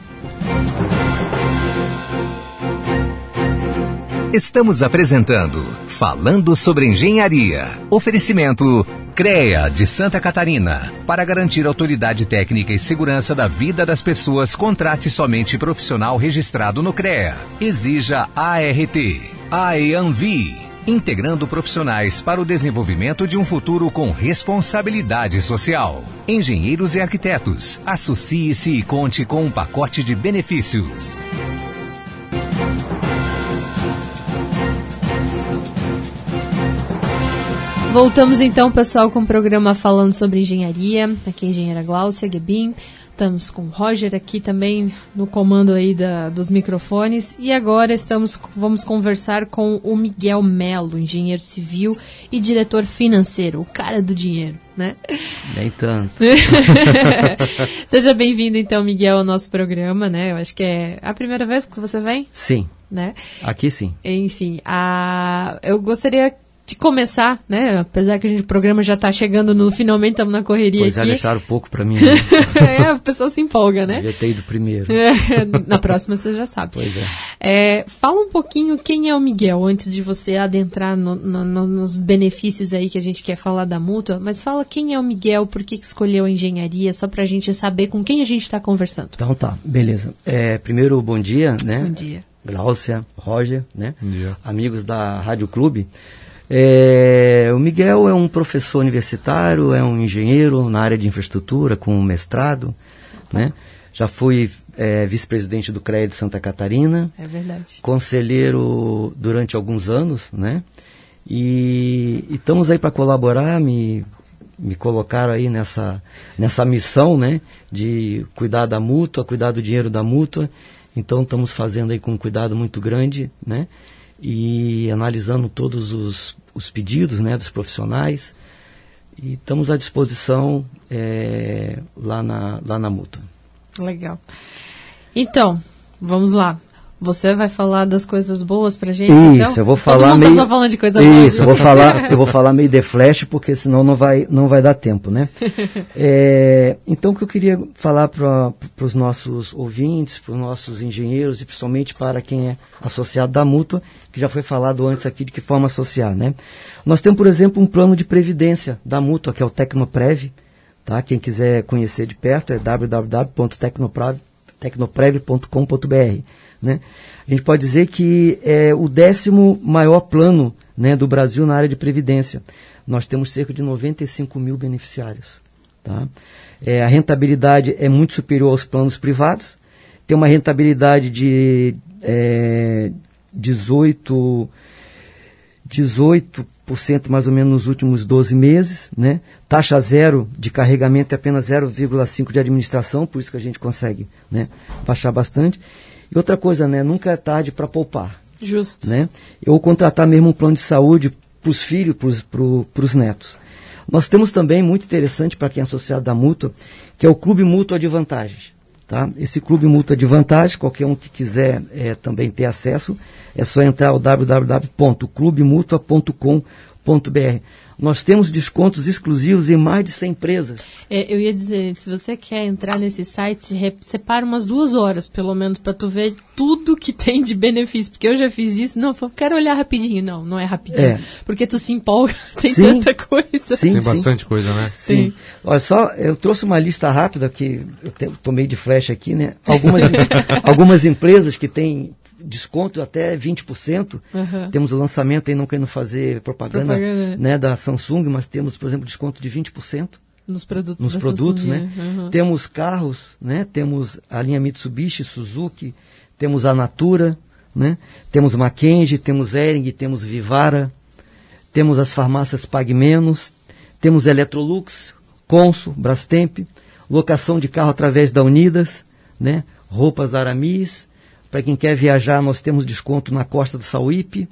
Estamos apresentando Falando sobre Engenharia. Oferecimento CREA de Santa Catarina. Para garantir autoridade técnica e segurança da vida das pessoas, contrate somente profissional registrado no CREA. Exija ART. AEANVI. Integrando profissionais para o desenvolvimento de um futuro com responsabilidade social. Engenheiros e arquitetos. Associe-se e conte com um pacote de benefícios. Voltamos então, pessoal, com o programa falando sobre engenharia. Aqui é a engenheira Glaucia Gebin. Estamos com o Roger aqui também no comando aí da, dos microfones. E agora estamos, vamos conversar com o Miguel Melo, engenheiro civil e diretor financeiro, o cara do dinheiro, né? Nem tanto. Seja bem-vindo então, Miguel, ao nosso programa, né? Eu acho que é a primeira vez que você vem, Sim, né? aqui sim. Enfim, a... eu gostaria de começar, né? Apesar que a gente, o programa já está chegando no finalmente, estamos na correria Pois é, aqui. deixaram pouco pra mim. Né? é, a pessoa se empolga, né? Devia ter ido primeiro. É, na próxima você já sabe. Pois é. É, fala um pouquinho quem é o Miguel, antes de você adentrar no- no- no- nos benefícios aí que a gente quer falar da mútua, mas fala quem é o Miguel, por que, que escolheu a engenharia, só pra gente saber com quem a gente está conversando. Então tá, beleza. É, primeiro, bom dia, né? Bom dia. Glaucia, Roger, né? Bom dia. Amigos da Rádio Clube. É, o Miguel é um professor universitário, é um engenheiro na área de infraestrutura, com um mestrado, né? Já fui é, vice-presidente do CREA de Santa Catarina, É verdade. conselheiro durante alguns anos, né? E, e estamos aí para colaborar, me, me colocaram aí nessa, nessa missão, né? De cuidar da mútua, cuidar do dinheiro da mútua. Então estamos fazendo aí com um cuidado muito grande, né? E analisando todos os, os pedidos, né? Dos profissionais. E estamos à disposição eh, lá, na, lá na mútua. Legal. Então, vamos lá. Você vai falar das coisas boas pra gente? Isso, então? eu vou falar meio. tá falando de coisa boa. Isso, eu vou falar, eu vou falar meio de flash porque senão não vai, não vai dar tempo, né? É, então o que eu queria falar para os nossos ouvintes, para os nossos engenheiros e principalmente para quem é associado da mútua, que já foi falado antes aqui de que forma associar, né? Nós temos, por exemplo, um plano de previdência da mútua que é o Tecnoprev, tá? Quem quiser conhecer de perto é www.tecnoprev.com.br, né? A gente pode dizer que é o décimo maior plano né, do Brasil na área de previdência. Nós temos cerca de 95 mil beneficiários. Tá? É, a rentabilidade é muito superior aos planos privados. Tem uma rentabilidade de é, 18, 18% mais ou menos nos últimos 12 meses. Né? Taxa zero de carregamento é apenas 0,5% de administração, por isso que a gente consegue né, baixar bastante. E outra coisa, né? Nunca é tarde para poupar. Justo. Né? Ou contratar mesmo um plano de saúde para os filhos, para os netos. Nós temos também, muito interessante para quem é associado da mútua, que é o Clube Mútua de Vantagens. Tá? Esse Clube Mútua de Vantagens, qualquer um que quiser é, também ter acesso, é só entrar no www.clubemutua.com.br. Nós temos descontos exclusivos em mais de 100 empresas. É, eu ia dizer, se você quer entrar nesse site, separa umas duas horas, pelo menos, para tu ver tudo que tem de benefício. Porque eu já fiz isso, não, eu quero olhar rapidinho. Não, não é rapidinho. É. Porque tu se empolga, tem sim, tanta coisa. Sim, tem bastante coisa, né? Sim. sim. Olha só, eu trouxe uma lista rápida que eu tomei de flash aqui, né? Algumas, algumas empresas que têm desconto até 20%. Uhum. Temos o lançamento aí, não querendo fazer propaganda, propaganda, né, da Samsung, mas temos, por exemplo, desconto de 20%. Nos produtos, nos produtos né? Uhum. Temos carros, né? Temos a linha Mitsubishi, Suzuki, temos a Natura, né? Temos Mackenzie, temos Ering, temos Vivara, temos as farmácias Pag Menos, temos Electrolux, Consul, Brastemp, locação de carro através da Unidas, né? Roupas Aramis, para quem quer viajar, nós temos desconto na Costa do Sauípe,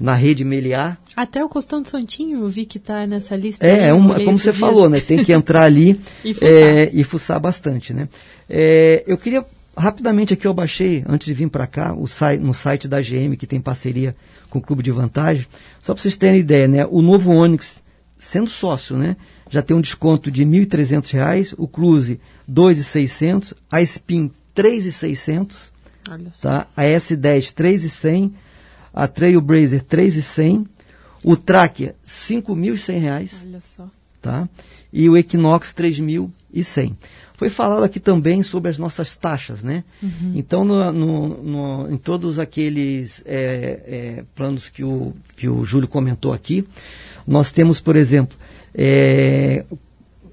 na rede Meliá. Até o Costão do Santinho eu vi que está nessa lista. É, é uma, como você dias. falou, né? Tem que entrar ali e, fuçar. É, e fuçar bastante, né? É, eu queria rapidamente aqui eu baixei antes de vir para cá o site, no site da GM que tem parceria com o Clube de Vantagem, só para vocês terem ideia, né? O novo Onix sendo sócio, né? Já tem um desconto de R$ 1.300, o Cruze R$ 2.600, a Spin R$ 3.600 Tá? A S10 3,100, a Trailblazer 3,100, o Tracker 5.100 reais. Olha só. Tá? E o Equinox 3.100. Foi falado aqui também sobre as nossas taxas, né? Uhum. Então, no, no, no, em todos aqueles é, é, planos que o, que o Júlio comentou aqui, nós temos, por exemplo, é,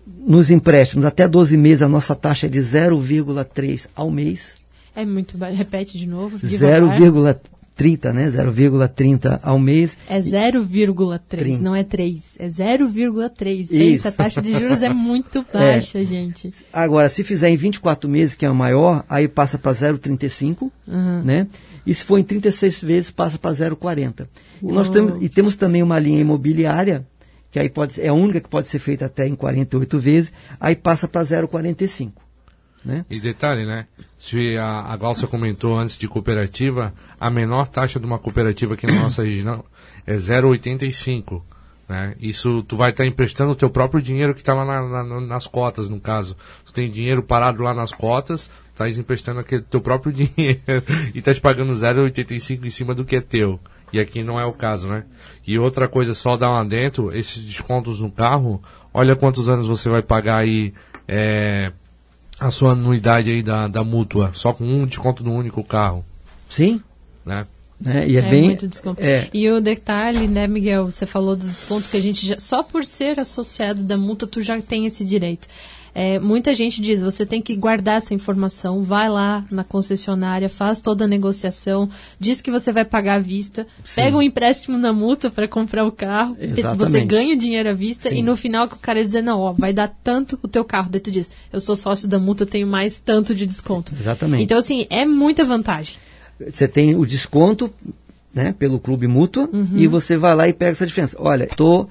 nos empréstimos até 12 meses a nossa taxa é de 0,3 ao mês. É muito Repete de novo. 0,30, né? 0,30 ao mês. É 0,3, não é 3. É 0,3. Pensa, a taxa de juros é muito é. baixa, é. gente. Agora, se fizer em 24 meses, que é o maior, aí passa para 0,35, uhum. né? E se for em 36 vezes, passa para 0,40. E nós temos, e temos também uma linha imobiliária, que aí pode, é a única que pode ser feita até em 48 vezes, aí passa para 0,45. Né? E detalhe, né? Se a, a Glaucia comentou antes de cooperativa, a menor taxa de uma cooperativa aqui na nossa região é 0,85. Né? Isso tu vai estar tá emprestando o teu próprio dinheiro que está lá na, na, nas cotas, no caso. Tu tem dinheiro parado lá nas cotas, estás emprestando aquele teu próprio dinheiro e estás pagando 0,85 em cima do que é teu. E aqui não é o caso, né? E outra coisa, só dar lá dentro, esses descontos no carro, olha quantos anos você vai pagar aí é, a sua anuidade aí da, da mútua, só com um desconto no único carro. Sim. Né? É, e é, é bem, muito desconto. É. E o detalhe, né, Miguel, você falou do desconto que a gente já, só por ser associado da multa, tu já tem esse direito. É, muita gente diz, você tem que guardar essa informação, vai lá na concessionária, faz toda a negociação, diz que você vai pagar à vista, Sim. pega um empréstimo na multa para comprar o carro, Exatamente. você ganha o dinheiro à vista Sim. e no final o cara dizer, não, ó, vai dar tanto o teu carro, daí tu diz, eu sou sócio da multa, eu tenho mais tanto de desconto. Exatamente. Então, assim, é muita vantagem. Você tem o desconto, né, pelo clube mútua, uhum. e você vai lá e pega essa diferença. Olha, estou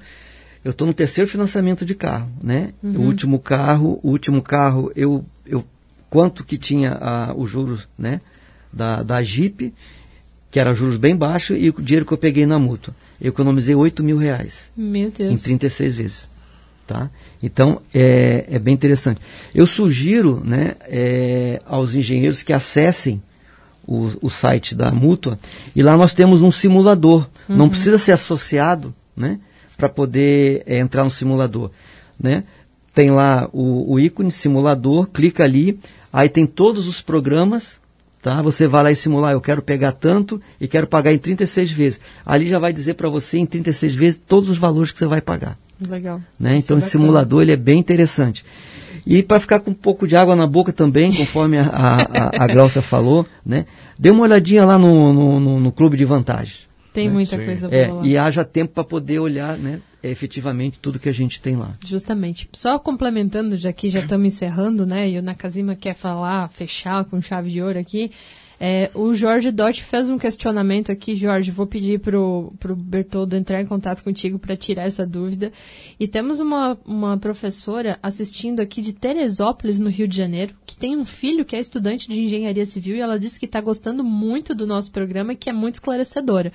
eu estou no terceiro financiamento de carro, né? Uhum. O último carro, o último carro, eu, eu quanto que tinha a, os juros, né? da, da Jeep, que era juros bem baixos, e o dinheiro que eu peguei na mútua. Eu economizei 8 mil reais. Meu Deus. Em 36 vezes. Tá? Então, é, é bem interessante. Eu sugiro né, é, aos engenheiros que acessem o, o site da mútua e lá nós temos um simulador. Uhum. Não precisa ser associado né, para poder é, entrar no simulador. Né? Tem lá o, o ícone simulador, clica ali, aí tem todos os programas Tá? Você vai lá e simular, eu quero pegar tanto e quero pagar em 36 vezes. Ali já vai dizer para você em 36 vezes todos os valores que você vai pagar. Legal. Né? Então, esse simulador ele é bem interessante. E para ficar com um pouco de água na boca também, conforme a, a, a Glaucia falou, né? dê uma olhadinha lá no, no, no, no Clube de Vantagens. Tem né? muita Sim. coisa boa é, lá. E haja tempo para poder olhar né, efetivamente tudo que a gente tem lá. Justamente. Só complementando, já que já estamos encerrando, né? E o Nakazima quer falar, fechar com chave de ouro aqui. É, o Jorge Dott fez um questionamento aqui, Jorge. Vou pedir pro, pro Bertoldo entrar em contato contigo para tirar essa dúvida. E temos uma, uma professora assistindo aqui de Teresópolis, no Rio de Janeiro, que tem um filho que é estudante de engenharia civil e ela disse que está gostando muito do nosso programa e que é muito esclarecedora.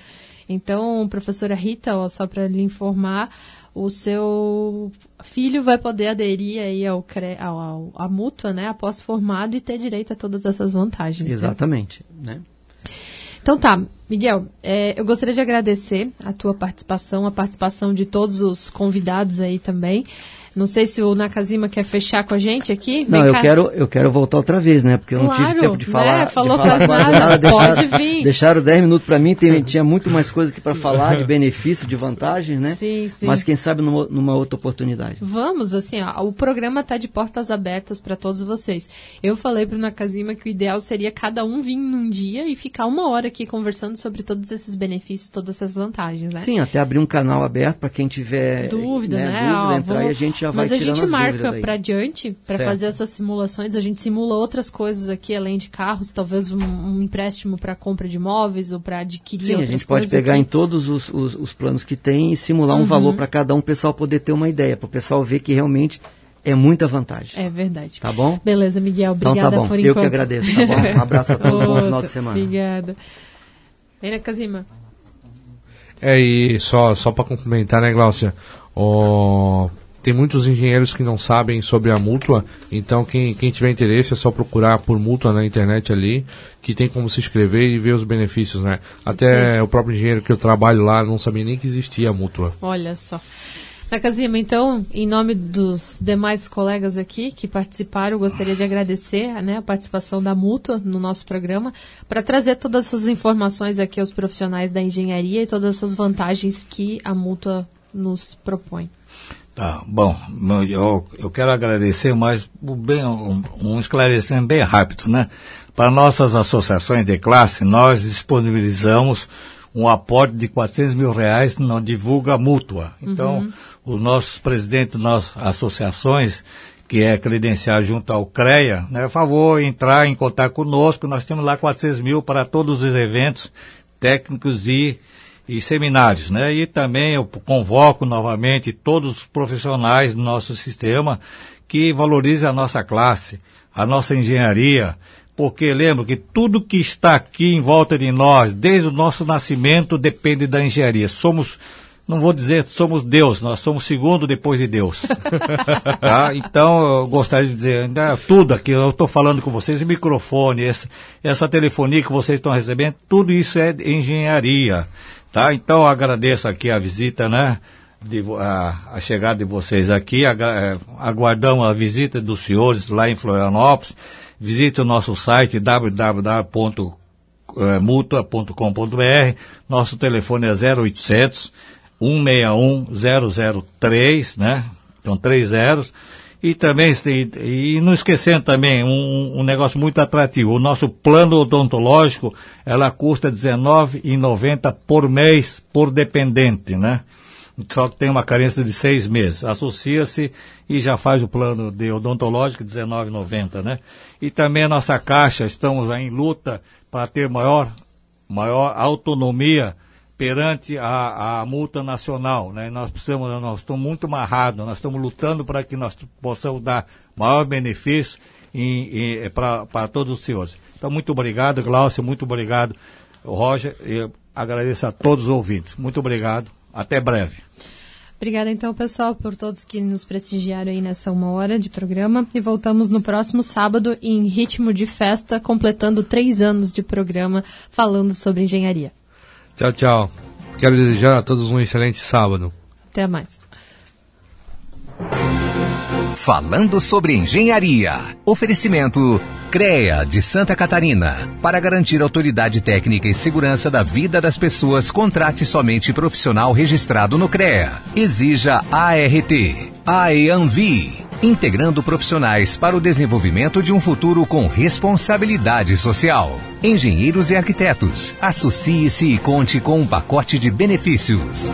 Então, professora Rita, ó, só para lhe informar, o seu filho vai poder aderir aí ao, ao, ao à mútua, né, após formado e ter direito a todas essas vantagens. Né? Exatamente, né? né? Então tá, Miguel, é, eu gostaria de agradecer a tua participação, a participação de todos os convidados aí também. Não sei se o Nakazima quer fechar com a gente aqui. Não, eu quero, eu quero voltar outra vez, né? Porque eu não tive tempo de falar. Né? Falou de falar quase nada, nada. pode deixaram, vir. Deixaram 10 minutos para mim, tem, tinha muito mais coisa que para falar de benefício, de vantagens, né? Sim, sim. Mas quem sabe numa, numa outra oportunidade. Vamos, assim, ó, o programa está de portas abertas para todos vocês. Eu falei para o Nakazima que o ideal seria cada um vir num dia e ficar uma hora aqui conversando sobre todos esses benefícios, todas essas vantagens, né? Sim, até abrir um canal aberto para quem tiver dúvida, né? né? Dúvida, ó, entrar vou... e a gente já vai Mas a gente marca para diante para fazer essas simulações. A gente simula outras coisas aqui além de carros, talvez um, um empréstimo para compra de imóveis ou para adquirir Sim, a gente pode pegar aqui. em todos os, os, os, planos que tem e simular uhum. um valor para cada um, o pessoal poder ter uma ideia, para o pessoal ver que realmente é muita vantagem. É verdade. Tá bom? Beleza, Miguel. Obrigada então, tá bom. por Eu que agradeço. Tá bom? Um abraço a todos. bom final de semana. Obrigada. Vem, Kazima. É, e só, só para complementar, né, Glaucia? O, tem muitos engenheiros que não sabem sobre a mútua, então quem, quem tiver interesse é só procurar por mútua na internet ali, que tem como se inscrever e ver os benefícios, né? Até Sim. o próprio engenheiro que eu trabalho lá não sabia nem que existia a mútua. Olha só. Nakazima, então, em nome dos demais colegas aqui que participaram, gostaria de agradecer né, a participação da Mútua no nosso programa para trazer todas essas informações aqui aos profissionais da engenharia e todas essas vantagens que a Mútua nos propõe. Tá, bom, eu, eu quero agradecer mais bem, um, um esclarecimento bem rápido, né? Para nossas associações de classe, nós disponibilizamos um aporte de 400 mil reais na divulga mútua. Então, uhum. os nossos presidentes das nossas associações, que é credenciar junto ao CREA, né, por favor, entrar em contato conosco. Nós temos lá 400 mil para todos os eventos técnicos e e seminários, né? E também eu convoco novamente todos os profissionais do nosso sistema que valorizem a nossa classe, a nossa engenharia, porque lembro que tudo que está aqui em volta de nós, desde o nosso nascimento, depende da engenharia. Somos, não vou dizer somos Deus, nós somos segundo depois de Deus. tá? Então, eu gostaria de dizer, tudo aqui, eu estou falando com vocês, esse microfone, essa, essa telefonia que vocês estão recebendo, tudo isso é engenharia. Tá? Então agradeço aqui a visita, né? De, a, a, chegada de vocês aqui, é, aguardamos a visita dos senhores lá em Florianópolis. Visite o nosso site www.mutua.com.br. Nosso telefone é 0800 161 003, né? Então, três zeros. E também, e não esquecendo também, um, um negócio muito atrativo, o nosso plano odontológico, ela custa R$19,90 por mês por dependente, né? Só que tem uma carência de seis meses. Associa-se e já faz o plano de odontológico R$19,90, né? E também a nossa caixa, estamos aí em luta para ter maior, maior autonomia perante a, a multa nacional. Né? Nós precisamos, nós estamos muito amarrados, nós estamos lutando para que nós possamos dar maior benefício para todos os senhores. Então, muito obrigado, Glaucio, muito obrigado, Roger, e agradeço a todos os ouvintes. Muito obrigado, até breve. Obrigada então, pessoal, por todos que nos prestigiaram aí nessa uma hora de programa. E voltamos no próximo sábado em ritmo de festa, completando três anos de programa falando sobre engenharia. Tchau, tchau. Quero desejar a todos um excelente sábado. Até mais. Falando sobre engenharia. Oferecimento CREA de Santa Catarina. Para garantir autoridade técnica e segurança da vida das pessoas, contrate somente profissional registrado no CREA. Exija ART. AEANVI. Integrando profissionais para o desenvolvimento de um futuro com responsabilidade social. Engenheiros e arquitetos. Associe-se e conte com um pacote de benefícios.